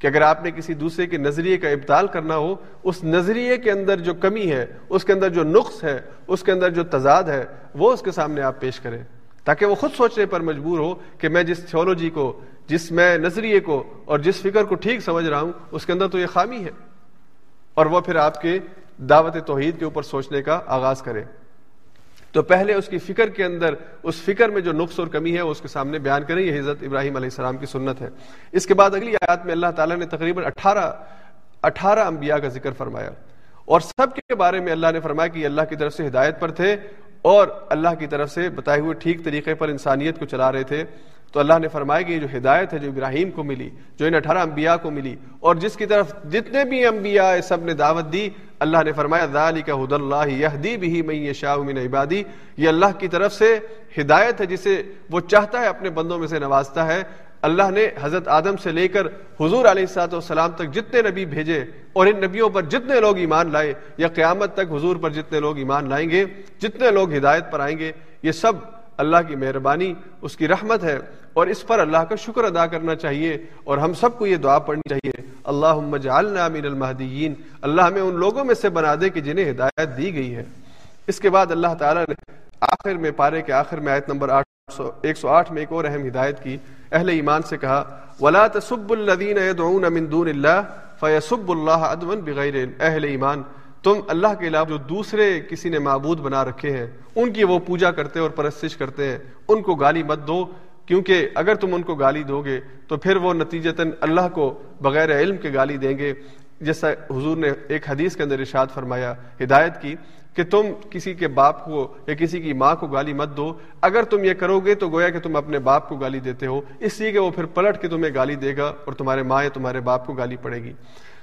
Speaker 1: کہ اگر آپ نے کسی دوسرے کے نظریے کا ابتال کرنا ہو، اس نظریے کے اندر جو کمی ہے، اس کے اندر جو نقص ہے، اس کے اندر جو تضاد ہے، وہ اس کے سامنے آپ پیش کریں۔ تاکہ وہ خود سوچنے پر مجبور ہو کہ میں جس تھیولوجی کو، جس میں نظریے کو اور جس فکر کو ٹھیک سمجھ رہا ہوں، اس کے اندر تو یہ خامی ہے۔ اور وہ پھر آپ کے دعوت توحید کے اوپر سوچنے کا آغاز کرے تو پہلے اس کی فکر کے اندر، اس فکر میں جو نقص اور کمی ہے، وہ اس کے سامنے بیان کریں۔ یہ حضرت ابراہیم علیہ السلام کی سنت ہے۔ اس کے بعد اگلی آیات میں اللہ تعالیٰ نے تقریباً اٹھارہ اٹھارہ انبیاء کا ذکر فرمایا۔ اور سب کے بارے میں اللہ نے فرمایا کہ اللہ کی طرف سے ہدایت پر تھے اور اللہ کی طرف سے بتائے ہوئے ٹھیک طریقے پر انسانیت کو چلا رہے تھے۔ تو اللہ نے فرمایا کہ یہ جو ہدایت ہے جو ابراہیم کو ملی، جو ان اٹھارہ انبیاء کو ملی، اور جس کی طرف جتنے بھی انبیاء سب نے دعوت دی، اللہ نے فرمایا، ذالک حد اللہ یہدی بھی میں یشاء من عبادی۔ یہ اللہ کی طرف سے ہدایت ہے جسے وہ چاہتا ہے، اپنے بندوں میں سے نوازتا ہے۔ اللہ نے حضرت آدم سے لے کر حضور علیہ السلاط والسلام تک جتنے نبی بھیجے، اور ان نبیوں پر جتنے لوگ ایمان لائے، یا قیامت تک حضور پر جتنے لوگ ایمان لائیں گے، جتنے لوگ ہدایت پر آئیں گے، یہ سب اللہ کی مہربانی، اس کی رحمت ہے۔ اور اس پر اللہ کا شکر ادا کرنا چاہیے اور ہم سب کو یہ دعا پڑھنی چاہیے اللہ جعلنا من المہدیین۔ اللہ ہمیں ان لوگوں میں سے بنا دے کہ جنہیں ہدایت دی گئی ہے۔ اس کے بعد اللہ تعالیٰ نے آخر میں پارے کے آخر میں آیت نمبر آٹھ سو، ایک سو آٹھ میں ایک اور اہم ہدایت کی اہل ایمان سے کہا، ولا تسب الذین يدعون من دون اللہ فیسب اللہ عدوا بغیر اہل ایمان۔ تم اللہ کے علاوہ جو دوسرے کسی نے معبود بنا رکھے ہیں، ان کی وہ پوجا کرتے اور پرستش کرتے ہیں۔ ان کو گالی مت دو۔ کیونکہ اگر تم ان کو گالی دو گے تو پھر وہ نتیجتاً اللہ کو بغیر علم کے گالی دیں گے۔ جیسا حضور نے ایک حدیث کے اندر ارشاد فرمایا، ہدایت کی کہ تم کسی کے باپ کو یا کسی کی ماں کو گالی مت دو۔ اگر تم یہ کرو گے تو گویا کہ تم اپنے باپ کو گالی دیتے ہو۔ اس لیے کہ وہ پھر پلٹ کے تمہیں گالی دے گا اور تمہارے ماں یا تمہارے باپ کو گالی پڑے گی۔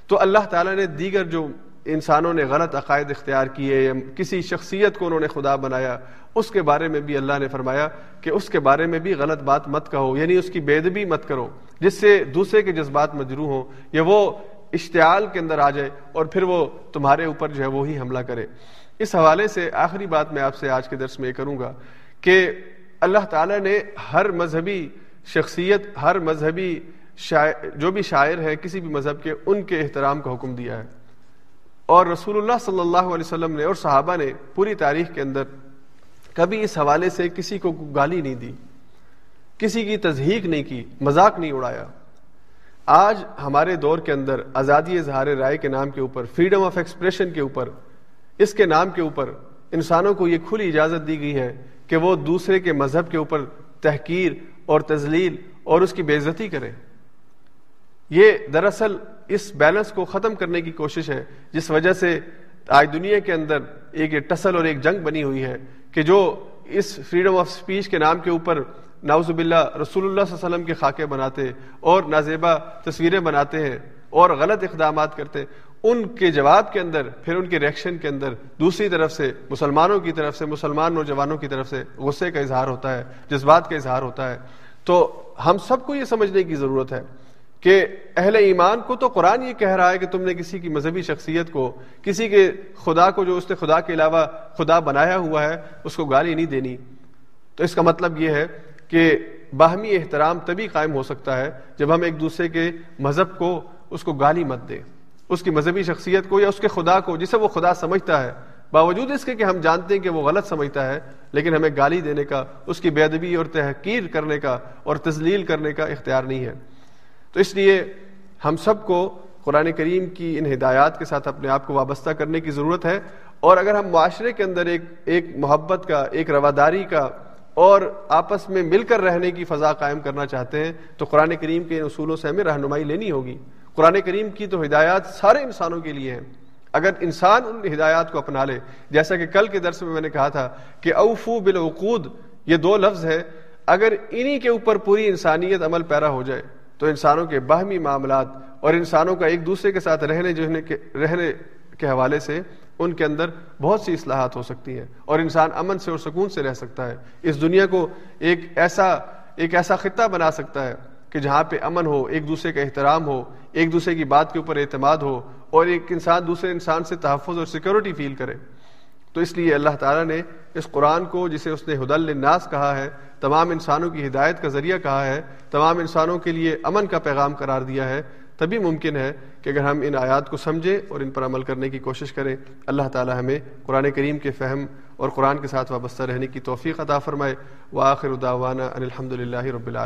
Speaker 1: تو اللہ تعالیٰ نے دیگر جو انسانوں نے غلط عقائد اختیار کیے، یا کسی شخصیت کو انہوں نے خدا بنایا، اس کے بارے میں بھی اللہ نے فرمایا کہ اس کے بارے میں بھی غلط بات مت کہو یعنی اس کی بےدبی مت کرو، جس سے دوسرے کے جذبات مجرو ہوں، یا وہ اشتعال کے اندر آ جائے اور پھر وہ تمہارے اوپر جو ہے وہی حملہ کرے۔ اس حوالے سے آخری بات میں آپ سے آج کے درس میں یہ کروں گا کہ اللہ تعالیٰ نے ہر مذہبی شخصیت، ہر مذہبی شاعر، جو بھی شاعر ہے، کسی بھی مذہب کے، ان کے احترام کا حکم دیا ہے۔ اور رسول اللہ صلی اللہ علیہ وسلم نے اور صحابہ نے پوری تاریخ کے اندر کبھی اس حوالے سے کسی کو گالی نہیں دی، کسی کی تزہیق نہیں کی، مذاق نہیں اڑایا۔ آج ہمارے دور کے اندر آزادی اظہار رائے کے نام کے اوپر فریڈم آف ایکسپریشن کے اوپر، اس کے نام کے اوپر انسانوں کو یہ کھلی اجازت دی گئی ہے کہ وہ دوسرے کے مذہب کے اوپر تحقیر اور تزلیل اور اس کی بے عزتی کریں۔ یہ دراصل اس بیلنس کو ختم کرنے کی کوشش ہے، جس وجہ سے آج دنیا کے اندر ایک ٹسل اور ایک جنگ بنی ہوئی ہے کہ جو اس فریڈم آف سپیچ کے نام کے اوپر ناؤز باللہ رسول اللہ صلی اللہ علیہ وسلم کے خاکے بناتے اور نازیبا تصویریں بناتے ہیں اور غلط اقدامات کرتے، ان کے جواب کے اندر، پھر ان کے ریئیکشن کے اندر دوسری طرف سے، مسلمانوں کی طرف سے، مسلمان نوجوانوں کی طرف سے غصے کا اظہار ہوتا ہے، جذبات کا اظہار ہوتا ہے۔ تو ہم سب کو یہ سمجھنے کی ضرورت ہے کہ اہل ایمان کو تو قرآن یہ کہہ رہا ہے کہ تم نے کسی کی مذہبی شخصیت کو، کسی کے خدا کو جو اس نے خدا کے علاوہ خدا بنایا ہوا ہے، اس کو گالی نہیں دینی۔ تو اس کا مطلب یہ ہے کہ باہمی احترام تبھی قائم ہو سکتا ہے جب ہم ایک دوسرے کے مذہب کو اس کو گالی مت دیں۔ اس کی مذہبی شخصیت کو یا اس کے خدا کو، جسے وہ خدا سمجھتا ہے۔ باوجود اس کے کہ ہم جانتے ہیں کہ وہ غلط سمجھتا ہے، لیکن ہمیں گالی دینے کا، اس کی بے ادبی اور تحقیر کرنے کا اور تزلیل کرنے کا اختیار نہیں ہے۔ تو اس لیے ہم سب کو قرآن کریم کی ان ہدایات کے ساتھ اپنے آپ کو وابستہ کرنے کی ضرورت ہے اور اگر ہم معاشرے کے اندر ایک ایک محبت کا، ایک رواداری کا اور آپس میں مل کر رہنے کی فضا قائم کرنا چاہتے ہیں، تو قرآن کریم کے ان اصولوں سے ہمیں رہنمائی لینی ہوگی۔ قرآن کریم کی تو ہدایات سارے انسانوں کے لیے ہیں۔ اگر انسان ان ہدایات کو اپنا لے، جیسا کہ کل کے درس میں میں نے کہا تھا کہ اوفو بالعقود، یہ دو لفظ ہے اگر انہی کے اوپر پوری انسانیت عمل پیرا ہو جائے تو انسانوں کے باہمی معاملات اور انسانوں کا ایک دوسرے کے ساتھ رہنے جو رہنے کے حوالے سے ان کے اندر بہت سی اصلاحات ہو سکتی ہیں اور انسان امن سے اور سکون سے رہ سکتا ہے۔ اس دنیا کو ایک ایسا ایک ایسا خطہ بنا سکتا ہے کہ جہاں پہ امن ہو، ایک دوسرے کا احترام ہو، ایک دوسرے کی بات کے اوپر اعتماد ہو اور ایک انسان دوسرے انسان سے تحفظ اور سیکورٹی فیل کرے۔ تو اس لیے اللہ تعالیٰ نے اس قرآن کو جسے اس نے حدل الناس کہا ہے تمام انسانوں کی ہدایت کا ذریعہ کہا ہے، تمام انسانوں کے لیے امن کا پیغام قرار دیا ہے۔ تبھی ممکن ہے کہ اگر ہم ان آیات کو سمجھیں اور ان پر عمل کرنے کی کوشش کریں، اللہ تعالیٰ ہمیں قرآن کریم کے فہم اور قرآن کے ساتھ وابستہ رہنے کی توفیق عطا فرمائے۔ وآخر دعوانا ان الحمد للہ رب العالمین۔